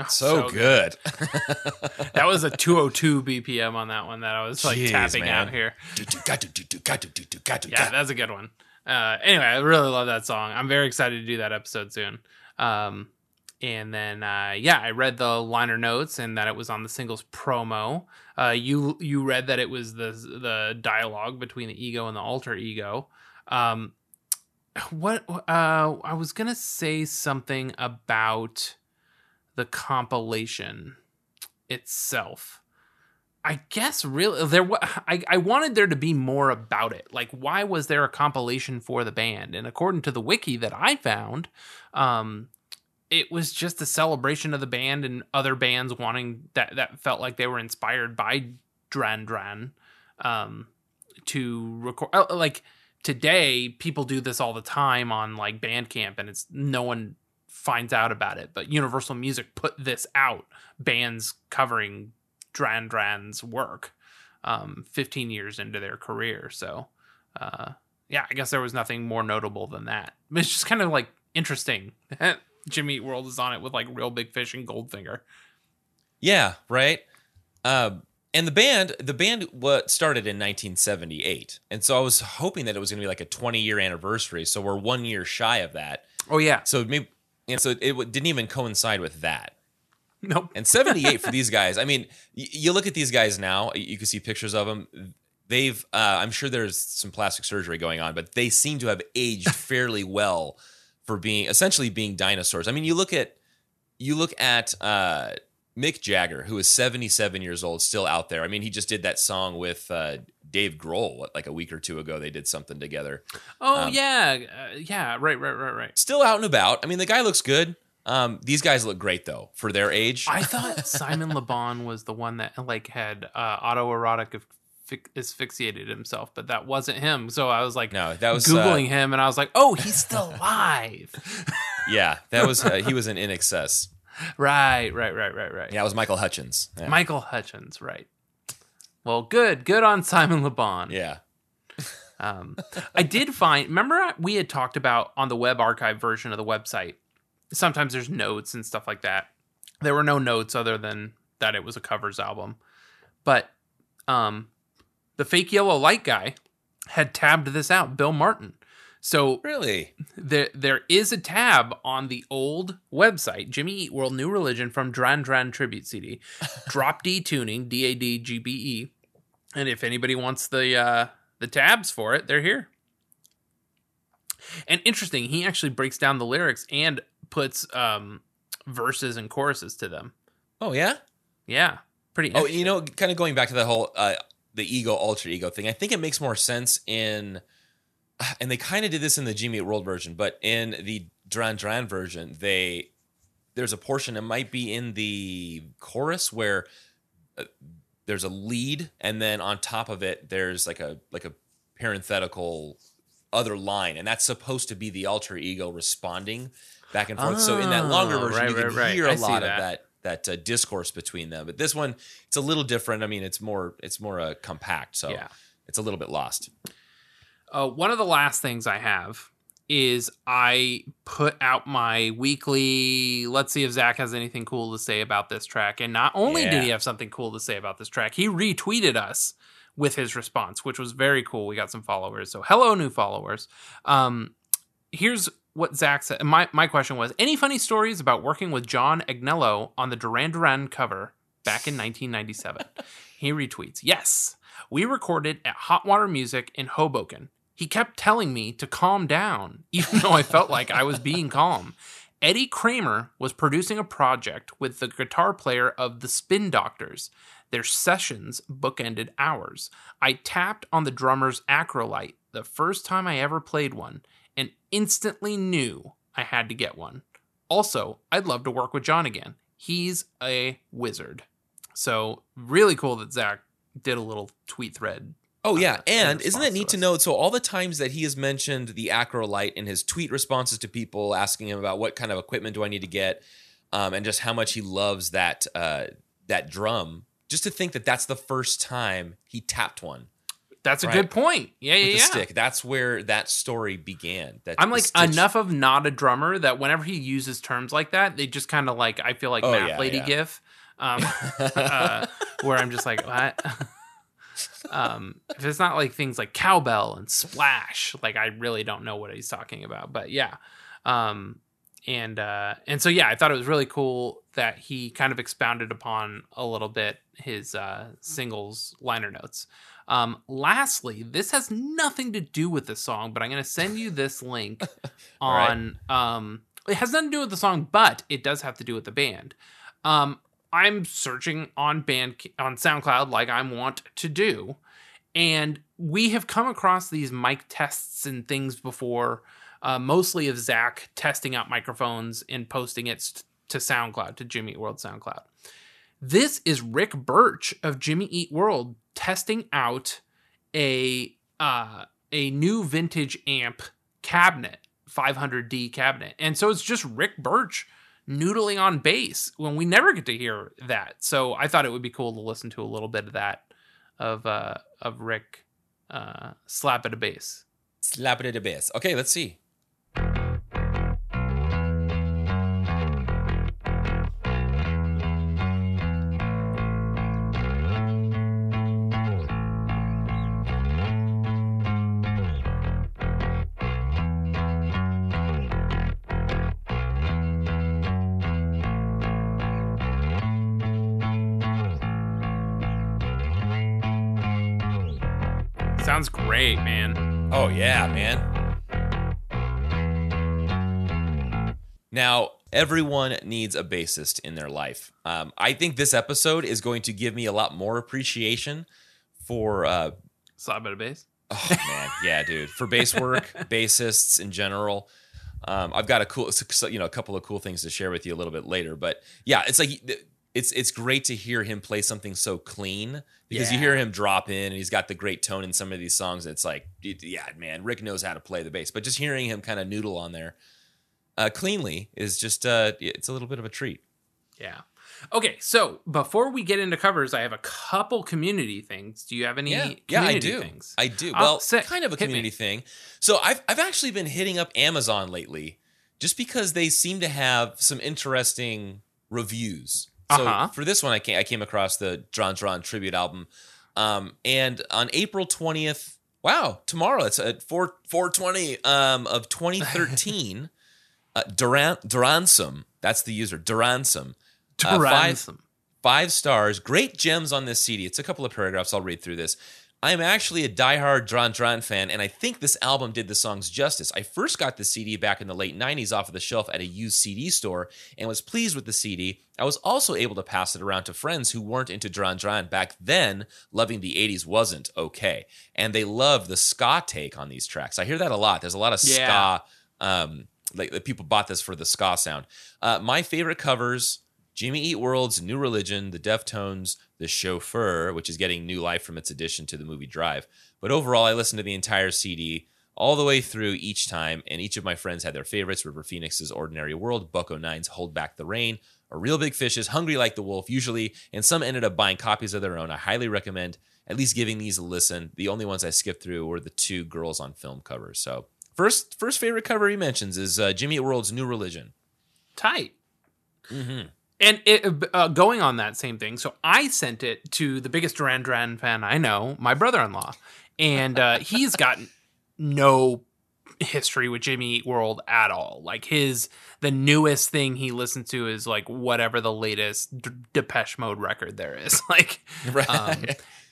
Down. So, good. That was a 202 BPM on that one that I was like Jeez, tapping man. out here. Yeah, Yeah, that's a good one. Uh, anyway, I really love that song. I'm very excited to do that episode soon. Um, and then, uh, yeah, I read the liner notes and that it was on the singles promo. Uh, you you read that it was the the dialogue between the ego and the alter ego. Um, what uh, I was gonna say something about the compilation itself. I guess really there wa- I, I wanted there to be more about it. Like why was there a compilation for the band? And according to the wiki that I found, um it was just a celebration of the band and other bands wanting that that felt like they were inspired by Dran Dran um to record uh, like today people do this all the time on like Bandcamp and it's no one finds out about it but Universal Music put this out bands covering Dran Dran's work um 15 years into their career so uh yeah I guess there was nothing more notable than that but it's just kind of like interesting Jimmy Eat World is on it with like Reel Big Fish and Goldfinger Yeah, right. Um, and the band, the band what started in 1978, and so I was hoping that it was going to be like a 20 year anniversary. So we're one year shy of that. oh yeah So maybe, and so it w- didn't even coincide with that. nope And 78 for these guys. I mean, y- you look at these guys now. You can see pictures of them. They've, uh, I'm sure there's some plastic surgery going on, but they seem to have aged fairly well for being essentially being dinosaurs. I mean, you look at, you look at uh, Mick Jagger, who is 77 years old, still out there. I mean, he just did that song with uh, Dave Grohl what, like a week or two ago. They did something together. oh um, yeah uh, yeah right right right right Still out and about. I mean, the guy looks good. Um, these guys look great though for their age. I thought Simon Le Bon was the one that like had uh, autoerotic asphyxiated himself, but that wasn't him. So I was like, no, that was googling uh, him, and I was like, oh, he's still alive. Yeah, that was uh, he was in INXS. right, right, right, right, right. Yeah, it was Michael Hutchence. Yeah. Michael Hutchence, right? Well, good, good on Simon Le Bon. yeah. Um, I did find. Remember, we had talked about on the web archive version of the website. Sometimes there's notes and stuff like that. There were no notes other than that it was a covers album, but um, the fake yellow light guy had tabbed this out. Bill Martin. So Really? there there is a tab on the old website, Jimmy Eat World New Religion from Dran Dran Tribute CD, Drop D Tuning, D A D G B E. And if anybody wants the uh the tabs for it, they're here. And interesting, he actually breaks down the lyrics and puts um, verses and choruses to them. Oh yeah. Yeah, pretty. Oh, you know, kind of going back to the whole uh, the ego alter ego thing. I think it makes more sense in, and they kind of did this in the Eat World version, but in the Duran Duran version, they there's a portion it might be in the chorus where uh, there's a lead, and then on top of it there's like a like a parenthetical other line, and that's supposed to be the alter ego responding back and forth. so in that longer Oh, version, right, you can right, right. hear I a see lot of that. that that uh, discourse between them. But this one, it's a little different. I mean, it's more it's more uh, compact, so Yeah. it's a little bit lost. Uh, one of the last things I have is I put out my weekly. Let's see if Zach has anything cool to say about this track. And not only Yeah. did he have something cool to say about this track, he retweeted us with his response, which was very cool. We got some followers. So hello, new followers. Um, here's what Zach said. My my question was: Any funny stories about working with John Agnello on the Duran Duran cover back in 1997? he retweets: Yes, we recorded at Hot Water Music in Hoboken. He kept telling me to calm down, even though I felt like I was being calm. Eddie Kramer was producing a project with the guitar player of the Spin Doctors. Their sessions bookended ours. I tapped on the drummer's acrolite the first time I ever played one and instantly knew I had to get one. Also, I'd love to work with John again. He's a wizard. So, really cool that Zach did a little tweet thread. Oh yeah, and isn't it neat to to note? So all the times that he has mentioned the Acrolite in his tweet responses to people asking him about what kind of equipment do I need to get, um, and just how much he loves that uh, that drum. Just to think that that's the first time he tapped one That's a Right. good point. Yeah, yeah, yeah. stick. That's where that story began. That I'm like stitch- enough of not a drummer that whenever he uses terms like that, they just kind of like I feel like Oh, math yeah, lady yeah. gif, um, uh, where I'm just like what. um, if it's not like things like cowbell and splash, like I really don't know what he's talking about. But yeah, um, and uh, and so yeah, I thought it was really cool that he kind of expounded upon a little bit his uh, singles liner notes. Um, lastly, this has nothing to do with the song, but I'm going to send you this link All right. on. Um, it has nothing to do with the song, but it does have to do with the band. Um, I'm searching on band on SoundCloud like I want to do, and we have come across these mic tests and things before, uh, mostly of Zach testing out microphones and posting it to SoundCloud to Jimmy Eat World SoundCloud. This is Rick Burch of Jimmy Eat World testing out a uh, a new vintage amp cabinet, 500D cabinet, and so it's just Rick Burch noodling on bass when we never get to hear that. So I thought it would be cool to listen to a little bit of that of uh, of Rick uh, slap at a bass. slap it at a bass. Okay, let's see. Oh yeah, man. Now, everyone needs a bassist in their life. Um, I think this episode is going to give me a lot more appreciation for uh, at a bass. Oh man, yeah, dude. For bass work, bassists in general, um, I've got a cool, you know, a couple of cool things to share with you a little bit later. But yeah, it's like it's it's great to hear him play something so clean because you hear him drop in and he's got the great tone in some of these songs. It's like, yeah, man, Rick knows how to play the bass. But just hearing him kind of noodle on there uh, cleanly is just uh, it's a little bit of a treat. Yeah. Okay, so before we get into covers, I have a couple community things. Do you have any yeah, yeah, I do. things? I do. I'll Well, kind of a hit me. community thing. So I've I've actually been hitting up Amazon lately, just because they seem to have some interesting reviews. So Uh-huh. for this one, I came I came across the John Dron tribute album, um, and on April twentieth. Wow, tomorrow it's at four four twenty um, of twenty thirteen. uh, Duran Duransom, that's the user Duransom. Uh, five- five stars great gems on this cd it's a couple of paragraphs i'll read through this I am actually a diehard Dran Dran fan, and I think this album did the songs justice. I first got the CD back in the late 90s off of the shelf at a used CD store and was pleased with the CD. I was also able to pass it around to friends who weren't into Dran Dran. Back then, loving the 80s wasn't okay. And they love the ska take on these tracks. I hear that a lot. There's a lot of Yeah. ska. Um, like people bought this for the ska sound. Uh, my favorite covers Jimmy Eat World's New Religion, The Deftones, The Chauffeur, which is getting new life from its addition to the movie Drive. But overall, I listened to the entire CD all the way through each time, and each of my friends had their favorites River Phoenix's Ordinary World, Buck-O-Nine's Hold Back the Rain, A Reel Big Fish's Hungry Like the Wolf, usually, and some ended up buying copies of their own. I highly recommend at least giving these a listen. The only ones I skipped through were the two girls on film covers. So, first, first favorite cover he mentions is uh, Jimmy Eat World's New Religion. tight. And it, uh, going on that same thing, so I sent it to the biggest Duran Duran fan I know, my brother-in-law, and uh, he's got no history with Jimmy Eat World at all. Like his the newest thing he listens to is like whatever the latest D- Depeche Mode record there is. Like, Right. um,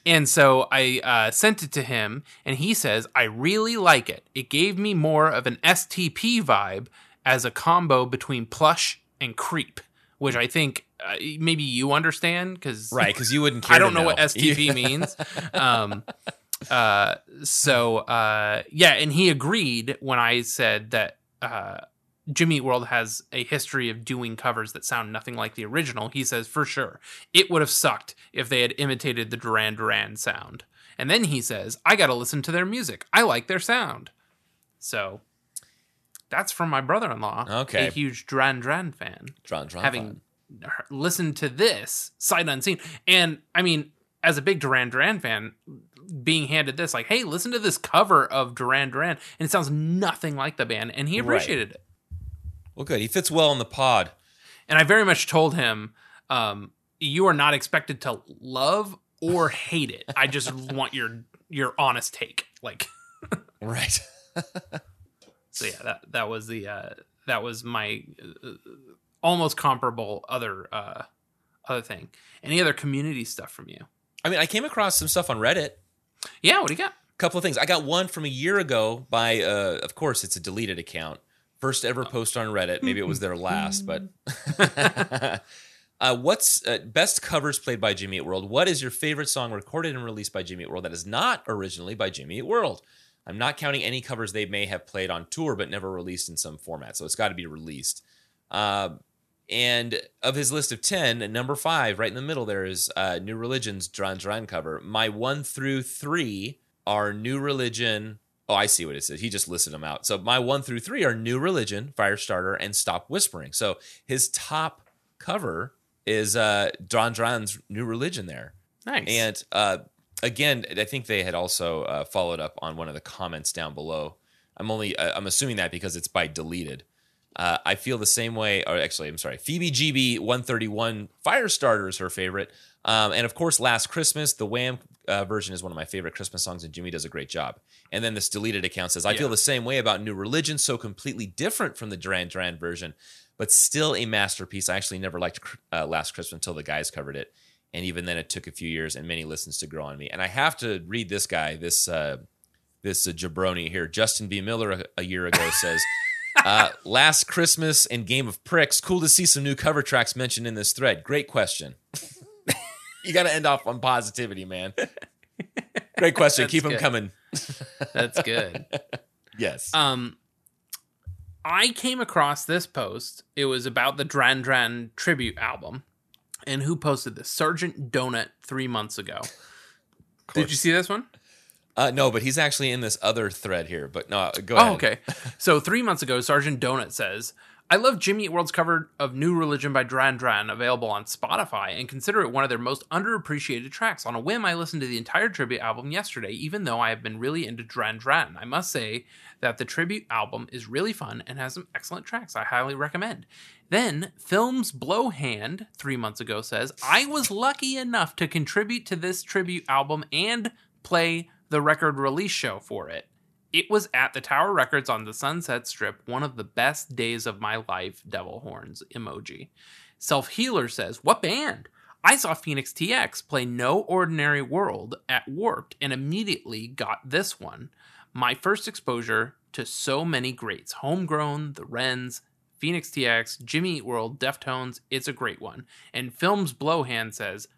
and so I uh, sent it to him, and he says, I really like it. It gave me more of an STP vibe as a combo between plush and creep, which I think uh, maybe you understand because Right, because you wouldn't care. I don't to know, what STP means. Um, uh, so uh, yeah, and he agreed when I said that uh, Jimmy Eat World has a history of doing covers that sound nothing like the original. He says for sure it would have sucked if they had imitated the Duran Duran sound. And then he says, "I got to listen to their music. I like their sound." So that's from my brother-in-law, Okay. a huge Duran Duran fan Dran, Dran, having listened to this sight unseen. And I mean, as a big Duran Duran fan, being handed this, like, hey, listen to this cover of Duran Duran, and it sounds nothing like the band, and he Right. appreciated it. Well, good. He fits well in the pod. And I very much told him, um, you are not expected to love or hate it. I just want your your honest take. Like, Right. so yeah, that that was the uh, that was my uh, almost comparable other uh, other thing. Any other community stuff from you? I mean, I came across some stuff on Reddit. Yeah, what do you got? A couple of things. I got one from a year ago by, uh, of course, it's a deleted account. First ever post on Reddit. Maybe it was their last, but. uh, what's uh, best covers played by Jimmy Eat World? What is your favorite song recorded and released by Jimmy Eat World that is not originally by Jimmy Eat World? I'm not counting any covers they may have played on tour but never released in some format, so it's got to be released. Uh, and of his list of 10, number five, right in the middle, there is uh, New Religion's Duran Duran cover. My one through three are New Religion. Oh, I see what it says. He just listed them out. So my one through three are New Religion, Firestarter, and Stop Whispering. So his top cover is uh, Duran Duran's New Religion there. Nice. And uh, again, I think they had also uh, followed up on one of the comments down below. I'm only uh, I'm assuming that because it's by deleted. Uh, I feel the same way. Or actually, I'm sorry. Phoebe GB 131 Firestarter is her favorite, um, and of course, Last Christmas. The Wham uh, version is one of my favorite Christmas songs, and Jimmy does a great job. And then this deleted account says, "I feel the same way about New Religion, so completely different from the Duran Duran version, but still a masterpiece. I actually never liked uh, Last Christmas until the guys covered it." And even then it took a few years and many listens to grow on me. And i have to read this guy this uh this uh, jabroni here. Justin b. Miller a, a year ago says uh last christmas and game of pricks cool to see some new cover tracks mentioned in this thread. Great question. You got to end off on positivity man. Great question. Keep them coming. That's good. yes. Um, I came across this post. It was about the Dran Dran tribute album. And who posted this? Sergeant Donut three months ago. Did you see this one? uh no but he's actually in this other thread here but no go Oh, ahead okay. So three months ago, Sergeant Donut says, I love Jimmy Eat World's cover of New Religion by Duran Duran, available on Spotify, and consider it one of their most underappreciated tracks. On a whim, I listened to the entire tribute album yesterday, even though I have been really into Duran Duran. I must say that the tribute album is really fun and has some excellent tracks I highly recommend. Then, Films Blowhand, three months ago, says, I was lucky enough to contribute to this tribute album and play the record release show for it. It was at the Tower Records on the Sunset Strip, one of the best days of my life. Devil horns emoji. Self Healer says, What band? I saw Phoenix TX play No Ordinary World at Warped and immediately got this one. My first exposure to so many greats Homegrown, The Wrens, Phoenix TX, Jimmy Eat World, Deftones. It's a great one. And Films Blowhand says,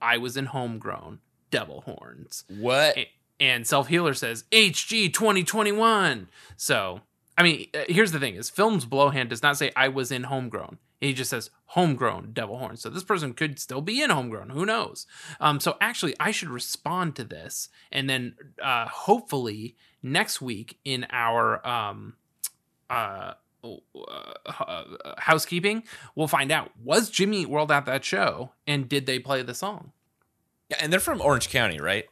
I was in Homegrown, Devil Horns. What? A- And Self Healer says, HG 2021. So, I mean, uh, here's the thing is Films Blowhand does not say I was in Homegrown. He just says homegrown devil horn. So this person could still be in homegrown. Who knows? Um, so actually, I should respond to this, and then uh, hopefully next week in our um, uh, uh, housekeeping, we'll find out was Jimmy Eat World at that show, and did they play the song? Yeah, and they're from Orange County, right?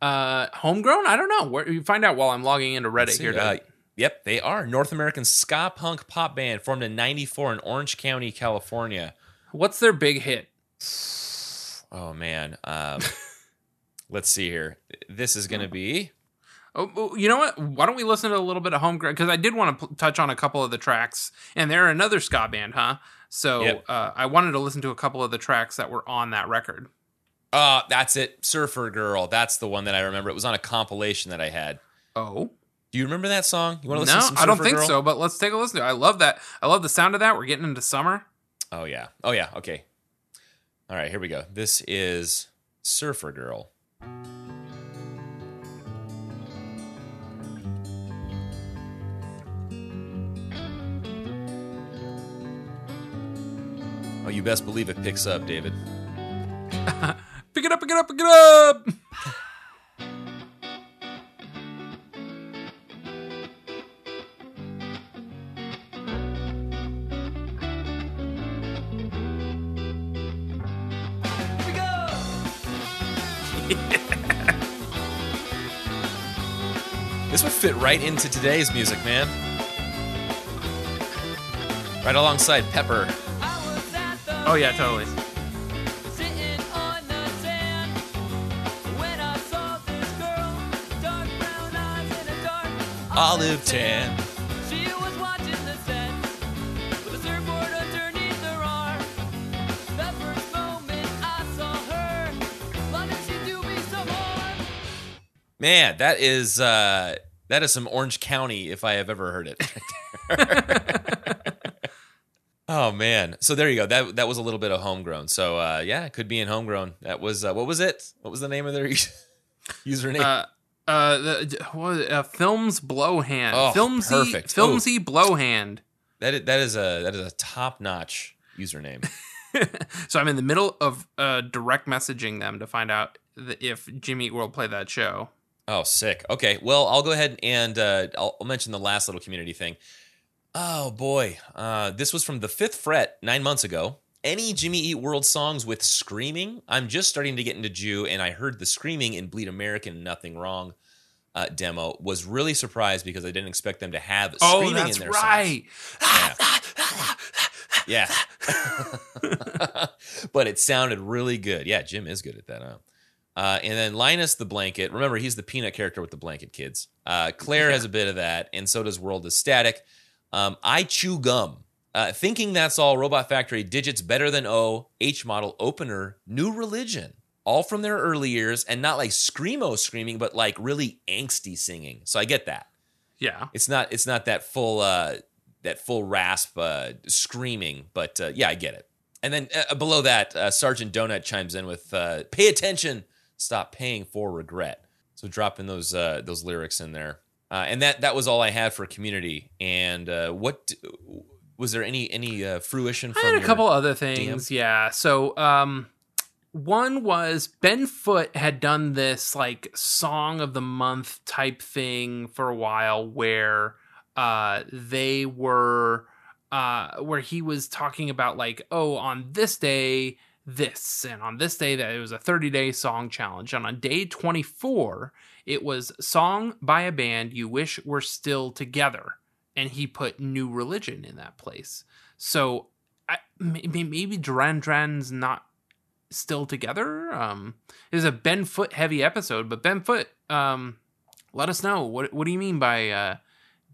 Uh, homegrown? I don't know. Where you find out while I'm logging into Reddit here. Uh, yep, they are North American ska punk pop band formed in '94 in Orange County, California. what's their big hit? Oh man, um, let's see here. This is gonna be Oh, oh, you know what? Why don't we listen to a little bit of homegrown? Because I did want to p- touch on a couple of the tracks, and they're another ska band, huh? So Yep. uh, I wanted to listen to a couple of the tracks that were on that record. uh that's it, Surfer Girl. That's the one that I remember. It was on a compilation that I had. Oh Do you remember that song? You want to no, to some I don't think Girl? so. But let's take a listen to. it. I love that. I love the sound of that. We're getting into summer. Oh yeah. Oh yeah. Okay. All right, here we go. This is Surfer Girl. Oh, you best believe it picks up, David. Pick it up, pick it up, pick it up. This would fit right into today's music, man. Right alongside Pepper. Oh yeah, totally. Sitting on the sand when I saw this girl, dark brown eyes and a dark Olive tan. She was watching the set with a surfboard underneath her arm. The first moment I saw her, wondered she'd do me some harm. Man, that is uh that is some Orange County if I have ever heard it. oh man. So there you go. That that was a little bit of homegrown. So uh yeah, it could be in homegrown. That was uh, what was it? What was the name of their username? Uh, uh, the, what uh, films blowhand. Oh, filmsy, perfect. filmsy blowhand. that is, that is a that is a top-notch username. So I'm in the middle of uh, direct messaging them to find out if Jimmy World played that show. Oh, sick. Okay. Well, I'll go ahead and uh, I'll mention the last little community thing. Oh boy, uh, this was from the fifth fret nine months ago. Any Jimmy Eat World songs with screaming? I'm just starting to get into Jew, and I heard the screaming in Bleed American, Nothing Wrong uh, demo. Was really surprised because I didn't expect them to have Oh, screaming in their right. Yeah. but it sounded really good. Yeah, Jim is good at that. Huh? Uh, and then Linus the Blanket. Remember, he's the peanut character with the blanket kids. Uh, Claire has a bit of that, and so does World is Static. Um, I chew gum. Uh, thinking that's all. Robot Factory digits better than O. H model opener. New religion. All from their early years, and not like screamo screaming, but like really angsty singing. So I get that. Yeah. It's not. It's not that full. Uh, that full rasp uh, screaming, but uh, yeah, I get it. And then uh, below that, uh, Sergeant Donut chimes in with uh, "Pay attention, stop paying for regret." So dropping those uh, those lyrics in there, uh, and that that was all I had for community. And uh, what was there any any uh, fruition? I had a couple other things. Yeah. So, um, one was Ben Foot had done this like song of the month type thing for a while where uh they were uh where he was talking about like oh on this day this and on this day that it was a 30 day song challenge and on day 24 it was song by a band you wish were still together and he put new religion in that place so I, maybe maybe Duran Duran's not still together. Um, it was a Ben Foot heavy episode, but Ben Foot, um, let us know what what do you mean by uh,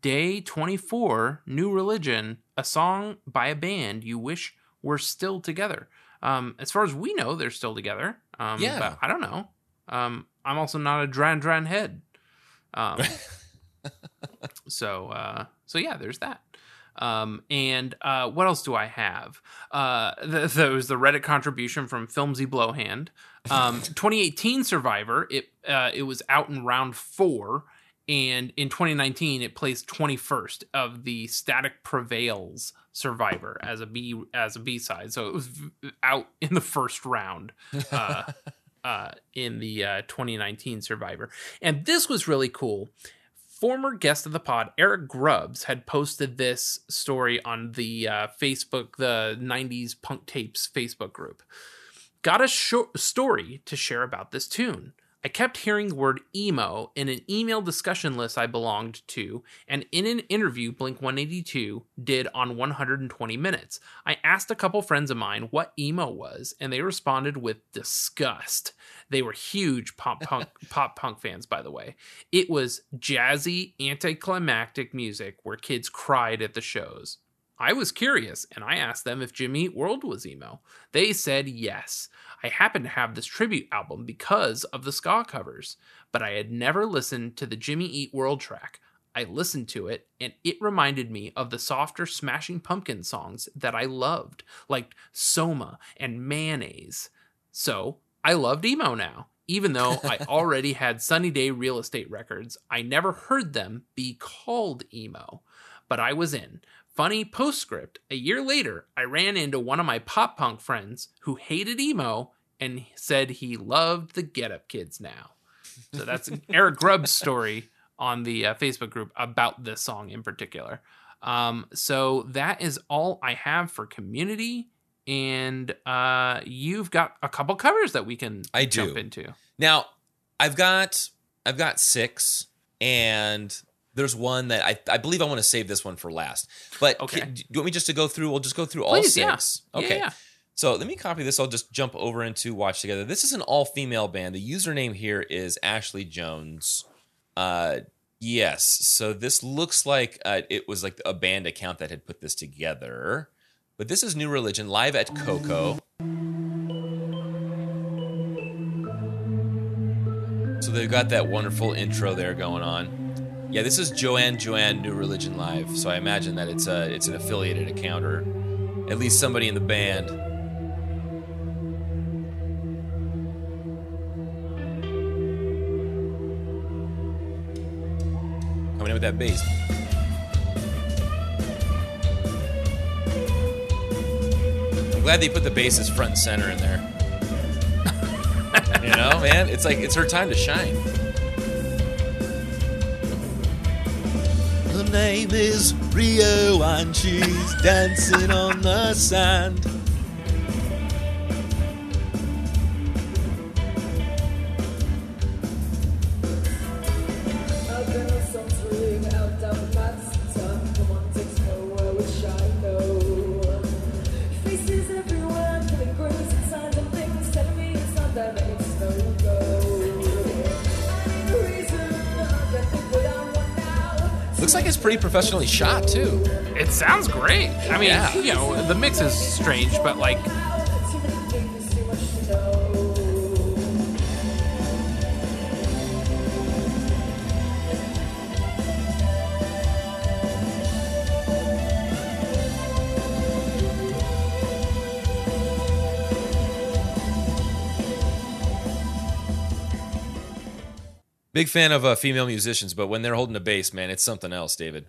day twenty four, New Religion, a song by a band you wish were still together. Um, as far as we know, they're still together. Um, Yeah. but I don't know. Um, I'm also not a Dran Dran head. Um, so uh, so yeah, there's that. Um, and uh, what else do I have? Uh, th- there was the Reddit contribution from Filmsy Blowhand. Um, 2018 Survivor. It uh, it was out in round four, and in 2019 it placed 21st of the Static Prevails Survivor as a B as a B side. So it was v- out in the first round. Uh, uh, in the uh, 2019 Survivor. And this was really cool. Former guest of the pod, Eric Grubbs, had posted this story on the uh, Facebook, the 90s Punk Tapes Facebook group. Got a short story to share about this tune. I kept hearing the word emo in an email discussion list I belonged to, and in an interview Blink 182 did on 120 Minutes. I asked a couple friends of mine what emo was, and they responded with disgust. They were huge pop punk pop punk fans, by the way. It was jazzy, anticlimactic music where kids cried at the shows. I was curious, and I asked them if Jimmy Eat World was emo. They said yes. I happened to have this tribute album because of the ska covers, but I had never listened to the Jimmy Eat World track. I listened to it, and it reminded me of the softer Smashing Pumpkin songs that I loved, like Soma and Mayonnaise. So I loved emo now. Even though I already had Sunny Day Real Estate Records, I never heard them be called emo. But I was in. Funny postscript a year later, I ran into one of my pop punk friends who hated emo and said he loved the Get Up Kids now. So that's Eric Grubb's story on the uh, Facebook group about this song in particular. Um, so that is all I have for community. And uh, you've got a couple covers that we can I do. jump into. Now, I've got I've got six, and there's one that I I believe I want to save this one for last. But Okay. can- do you want me just to go through? We'll just go through all Please, six. Yeah, Okay. yeah. So let me copy this. I'll just jump over into Watch Together. This is an all female band. The username here is Ashley Jones. Uh, yes. So this looks like uh, it was like a band account that had put this together. But this is New Religion live at Koko. So they've got that wonderful intro there going on. Yeah, this is Joanne Joanne New Religion Live. So I imagine that it's a it's an affiliated account or at least somebody in the band. Coming in with that bass. I'm glad they put the basses front and center in there. you know, man, it's like it's her time to shine. Her name is Rio and she's dancing on the sand. Looks like it's pretty professionally shot too. It sounds great. I mean, Yeah. you know, the mix is strange, but like, Big fan of uh, female musicians, but when they're holding a bass, man, it's something else, David.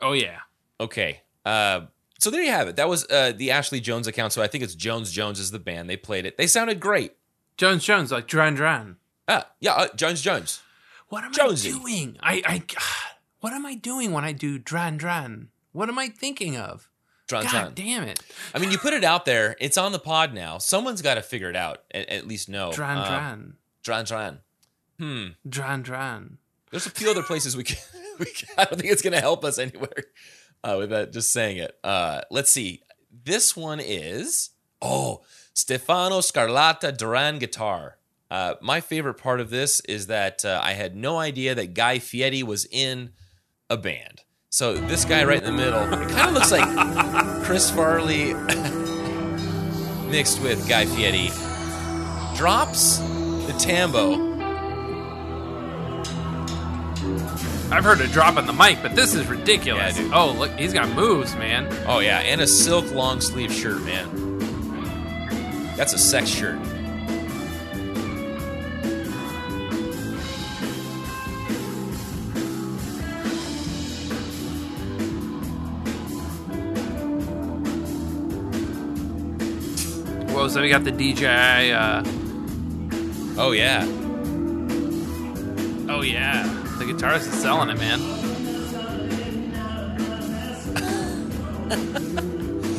oh yeah, Okay. Uh, so there you have it. That was uh, the Ashley Jones account. So I think it's Jones Jones is the band. They played it. They sounded great. Jones Jones, like Dran Dran. Ah, yeah, uh, Jones Jones. What am Jonesy. I doing? I, I, what am I doing when I do Dran Dran? What am I thinking of? Dran God Dran. damn it, I mean, you put it out there. It's on the pod now. Someone's got to figure it out. At, at least know. Dran Uh, Dran, Dran Dran. Hmm. Dran Dran. There's a few other places we can. We can I don't think it's going to help us anywhere uh, with that. Just saying it. Uh, let's see. This one is oh Stefano Scarlata Duran guitar. Uh, my favorite part of this is that uh, I had no idea that Guy Fieri was in a band. So this guy right in the middle, it kind of looks like Chris Farley mixed with Guy Fieri drops the tambo. I've heard a drop on the mic, but this is ridiculous. Yeah, dude. Oh, look, he's got moves, man. Oh yeah, and a silk long sleeve shirt, man. That's a sex shirt. Whoa, so we got the DJI. Uh, Oh yeah. oh yeah, guitarist is selling it, man.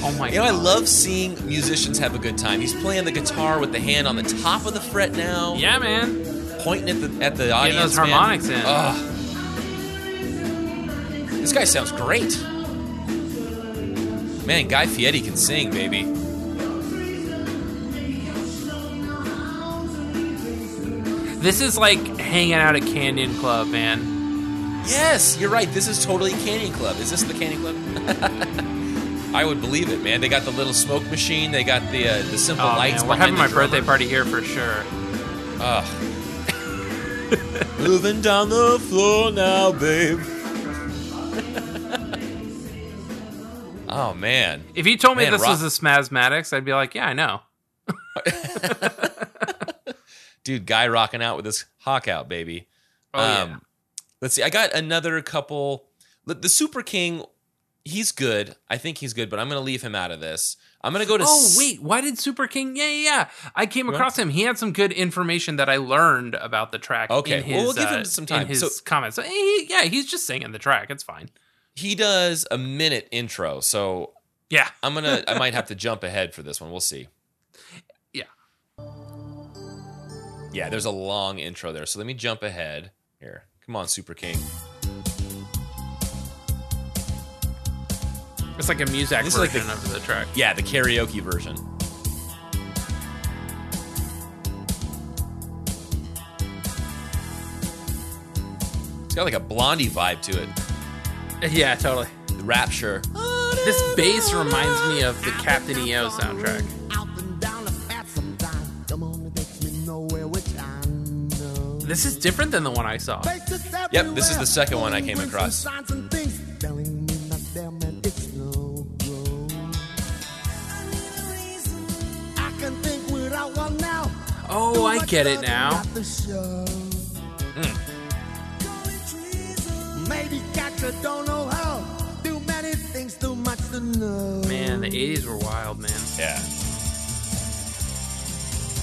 oh my You know, I love seeing musicians have a good time. He's playing the guitar with the hand on the top of the fret now. Yeah, man. Pointing at the at the audience. Getting audience. those man. harmonics in. Ugh. This guy sounds great. Man, Guy Fieri can sing, baby. This is like hanging out at Canyon Club, man. Yes, you're right. This is totally Canyon Club. Is this the Canyon Club? I would believe it, man. They got the little smoke machine. They got the uh, the simple Oh, lights. man, we're having my the birthday party here for sure. Ugh. Moving down the floor now, babe. oh man, If you told me Man, this rock- was the Smazmatics, I'd be like, yeah, I know. Dude, guy rocking out with his hawk out, baby. Oh, yeah. Let's see. I got another couple. The Super King, he's good. I think he's good, but I'm gonna leave him out of this. I'm gonna go to. Oh wait, why did Super King? Yeah, yeah, yeah. I came across him. He had some good information that I learned about the track. Okay, in his, well, we'll give uh, him some time. in his So- comments. So, he, yeah, he's just singing the track. It's fine. He does a minute intro, so Yeah, I'm gonna. I might have to jump ahead for this one. We'll see. Yeah, there's a long intro there, so let me jump ahead here. Come on, Super King. It's like a music This is like version the- of the track. Yeah, the karaoke version. It's got like a blondie vibe to it. Yeah, totally. The rapture. This bass reminds me of the Captain EO soundtrack. This is different than the one I saw. Yep, this is the second one I came across. Oh, I get it now. Hmm. Maybe catch don't know how. Do many things too much to know. Man, the 80s were wild, man. Yeah.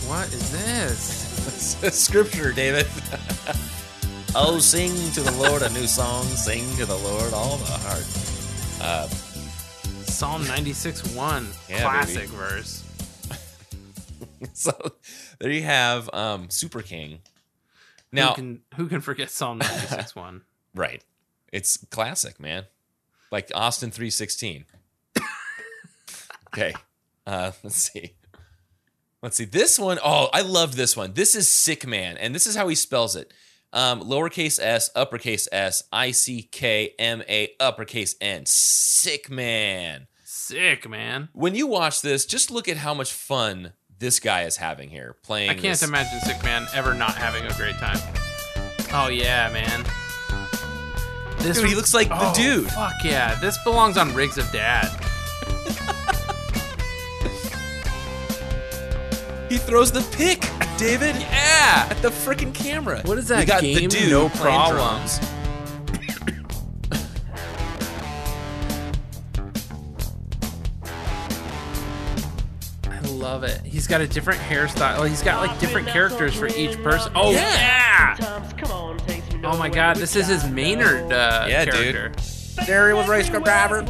What is this? Scripture, David. oh, sing to the Lord a new song. Sing to the Lord all the heart. Uh, Psalm 96 1. Yeah, Classic baby. verse. so there you have um, Super King. Now, who can, who can forget Psalm 96 1? right, it's classic, man. Like Austin three sixteen. okay, uh, let's see. Let's see this one. Oh, I love this one. This is Sick Man, and this is how he spells it: um, lowercase s, uppercase s, i c k m a, uppercase n. Sick Man. Sick, man. When you watch this, just look at how much fun this guy is having here playing. I can't this- imagine Sick Man ever not having a great time. Oh, yeah, man. This Dude, he looks like the Oh, dude. Fuck yeah. This belongs on Rigs of Dad. He throws the pick, David. Yeah. At the freaking camera. What is We that got the game? dude No problems. drums. I love it. He's got a different hairstyle. He's got like different characters for each person. Oh, Yeah. yeah. Oh my god, this is his Maynard uh, Yeah, dude. character. There he was race car driver.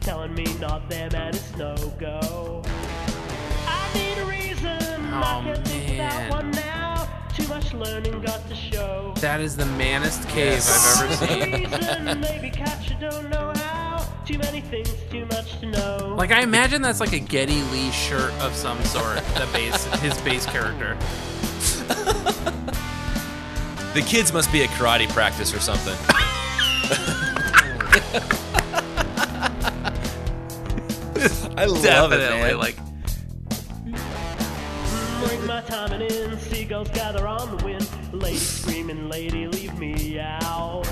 Telling me not them and it's no go. That is the manest cave I've ever seen. maybe catch don't know how. Too many things, too much to know. Like I imagine that's like a Geddy Lee shirt of some sort. The base, his base character. The kids must be at karate practice or something. I love it, Definitely, man. like tammering my timing in. Seagulls gather on the wind. Lady screaming, lady, leave me out.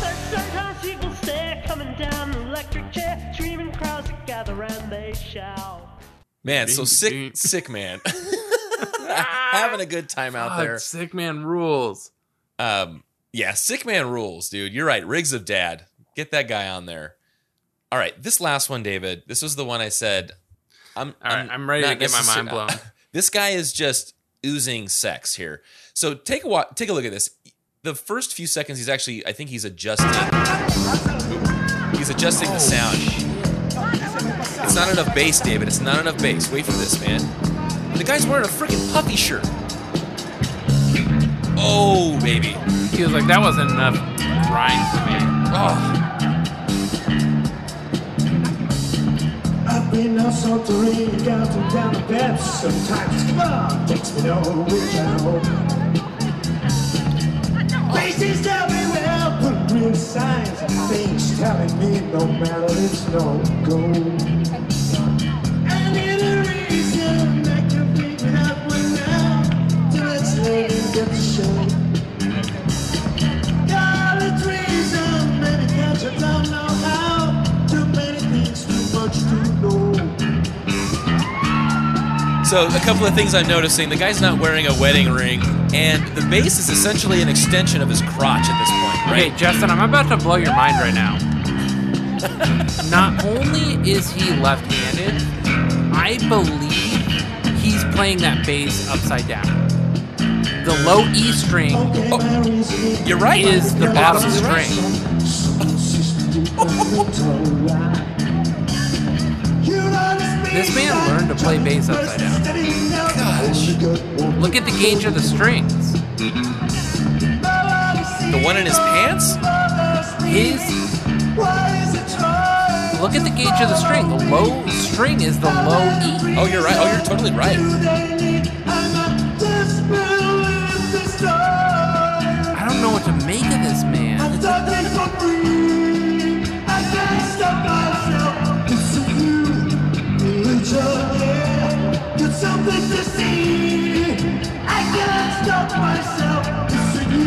But sometimes people stare coming down an electric chair. Screaming crowds gather and they shout. Man, so sick, sick man. Having a good time out God, there. Sick man rules. Um, yeah, sick man rules, dude. You're right. Rigs of Dad. Get that guy on there. All right, this last one, David. This was the one I said. I'm. All right, I'm ready to not get my mind blown. This guy is just oozing sex here. So take a wa- take a look at this. The first few seconds, he's actually. I think he's adjusting. He's adjusting the sound. It's not enough bass, David. It's not enough bass. Wait for this, man. The guy's wearing a freaking puffy shirt. Oh, baby. Feels like that wasn't enough grind for me. Oh. Been on Santorini, counting down the bets. Sometimes, come on, makes me know which I hope. Faces everywhere, put real signs things telling me no matter it's no. I need So a couple of things I'm noticing: the guy's not wearing a wedding ring, and the bass is essentially an extension of his crotch at this point, right? Okay, Justin, I'm about to blow your mind right now. Not only is he left-handed, I believe he's playing that bass upside down. The low E string oh, You're right. is the bottom Absolutely string. This man learned to play bass upside down. Look at the gauge of the strings. The one in his pants? His look at the gauge of the string. The low string is the low E. Oh, you're right. Oh, you're totally right.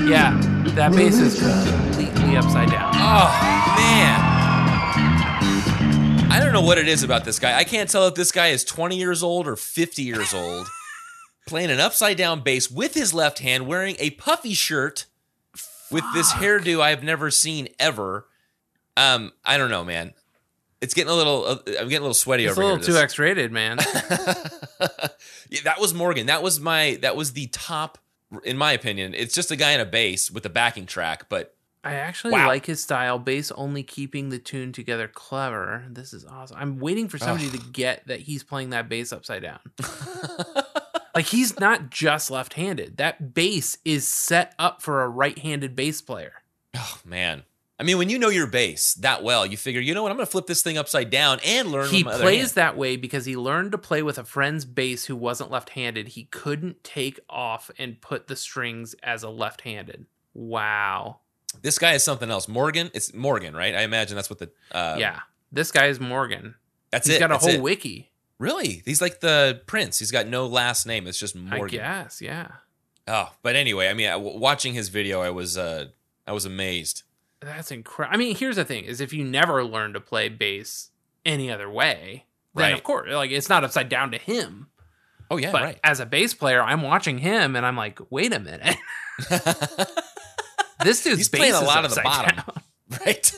Yeah, that bass is completely upside down. Oh man. I don't know what it is about this guy. I can't tell if this guy is 20 years old or 50 years old. Playing an upside down bass with his left hand, wearing a puffy shirt with this hairdo I have never seen ever. Um, I don't know, man. It's getting a little. Uh, I'm getting a little sweaty It's a over little here. too X rated, man. Yeah, that was Morgan. That was my. That was the top, in my opinion. It's just a guy in a bass with a backing track, but I actually Wow. like his style, bass only keeping the tune together clever. This is awesome. I'm waiting for somebody to get that he's playing that bass upside down. like he's not just left-handed. That bass is set up for a right-handed bass player. Oh man. I mean, when you know your bass that well, you figure, you know what, I'm gonna flip this thing upside down and learn He with my other plays that way because he learned to play with a friend's bass who wasn't left-handed. He couldn't take off and put the strings as a left-handed. Wow. This guy is something else. Morgan, it's Morgan, right? I imagine that's what the uh yeah. This guy is Morgan. That's He's it. got a that's whole it. wiki. Really? He's like the prince. He's got no last name. It's just Morgan. I guess, yeah. Oh, but anyway, I mean, watching his video, I was uh I was amazed. That's incredible. I mean, here's the thing: is if you never learn to play bass any other way, then Right. of course, like it's not upside down to him. Oh yeah, but right. as a bass player, I'm watching him and I'm like, wait a minute, this dude's He's bass a lot of the bottom. down. right?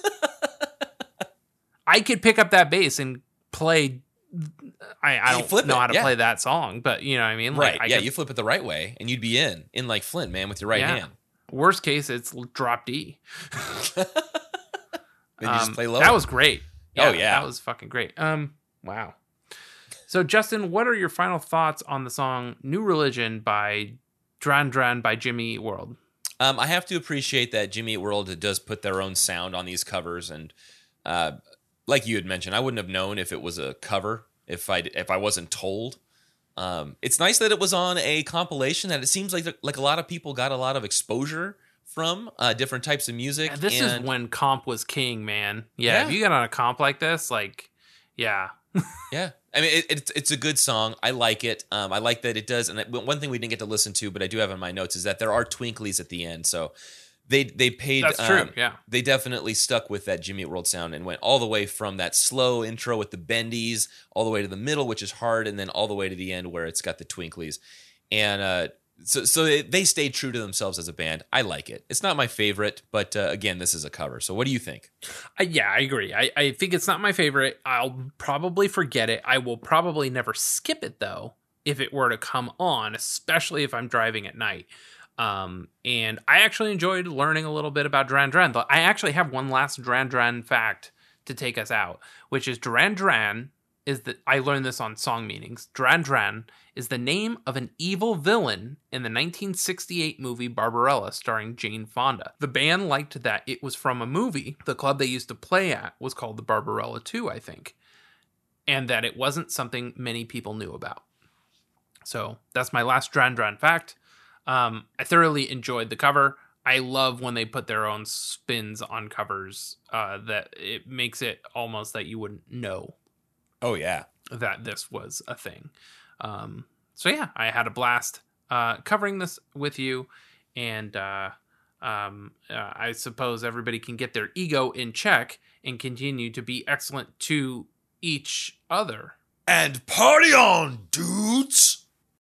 I could pick up that bass and play. I, I don't know it, how to yeah. play that song, but you know what I mean. Like, right. I yeah, could- you flip it the right way and you'd be in. In like Flint, man, with your right Yeah. hand. Worst case, it's drop D. Then you just Um, play low. That was great. Oh, yeah. that was fucking great. Um, wow. So Justin, what are your final thoughts on the song "New Religion" by Duran Duran by Jimmy Eat World? Um, I have to appreciate that Jimmy Eat World does put their own sound on these covers, and uh, like you had mentioned, I wouldn't have known if it was a cover if I if I wasn't told. Um, it's nice that it was on a compilation that it seems like like a lot of people got a lot of exposure from uh, different types of music. Yeah, this is when comp was king, man. Yeah, Yeah. if you got on a comp like this, like, yeah, Yeah, I mean, it, it's it's a good song. I like it. Um, I like that it does. And one thing we didn't get to listen to, but I do have in my notes, is that there are twinklies at the end. So they they paid. That's true, um, yeah. they definitely stuck with that Jimmy World sound and went all the way from that slow intro with the bendies, all the way to the middle, which is hard, and then all the way to the end where it's got the twinklies. And uh, so so they, they stayed true to themselves as a band. I like it. It's not my favorite, but uh, again, this is a cover. So what do you think? I, yeah, I agree. I, I think it's not my favorite. I'll probably forget it. I will probably never skip it though if it were to come on, especially if I'm driving at night. Um, and I actually enjoyed learning a little bit about Duran Duran. I actually have one last Duran Duran fact to take us out, which is Duran Duran is that I learned this on song meanings. Duran Duran is the name of an evil villain in the 1968 movie Barbarella starring Jane Fonda. The band liked that it was from a movie. The club they used to play at was called the Barbarella 2, I think. And that it wasn't something many people knew about. So that's my last Duran Duran fact. Um, I thoroughly enjoyed the cover. I love when they put their own spins on covers. Uh, that it makes it almost that you wouldn't know Oh yeah, that this was a thing. Um, so yeah, I had a blast uh, covering this with you, and uh, um, uh, I suppose everybody can get their ego in check and continue to be excellent to each other. And party on, dudes!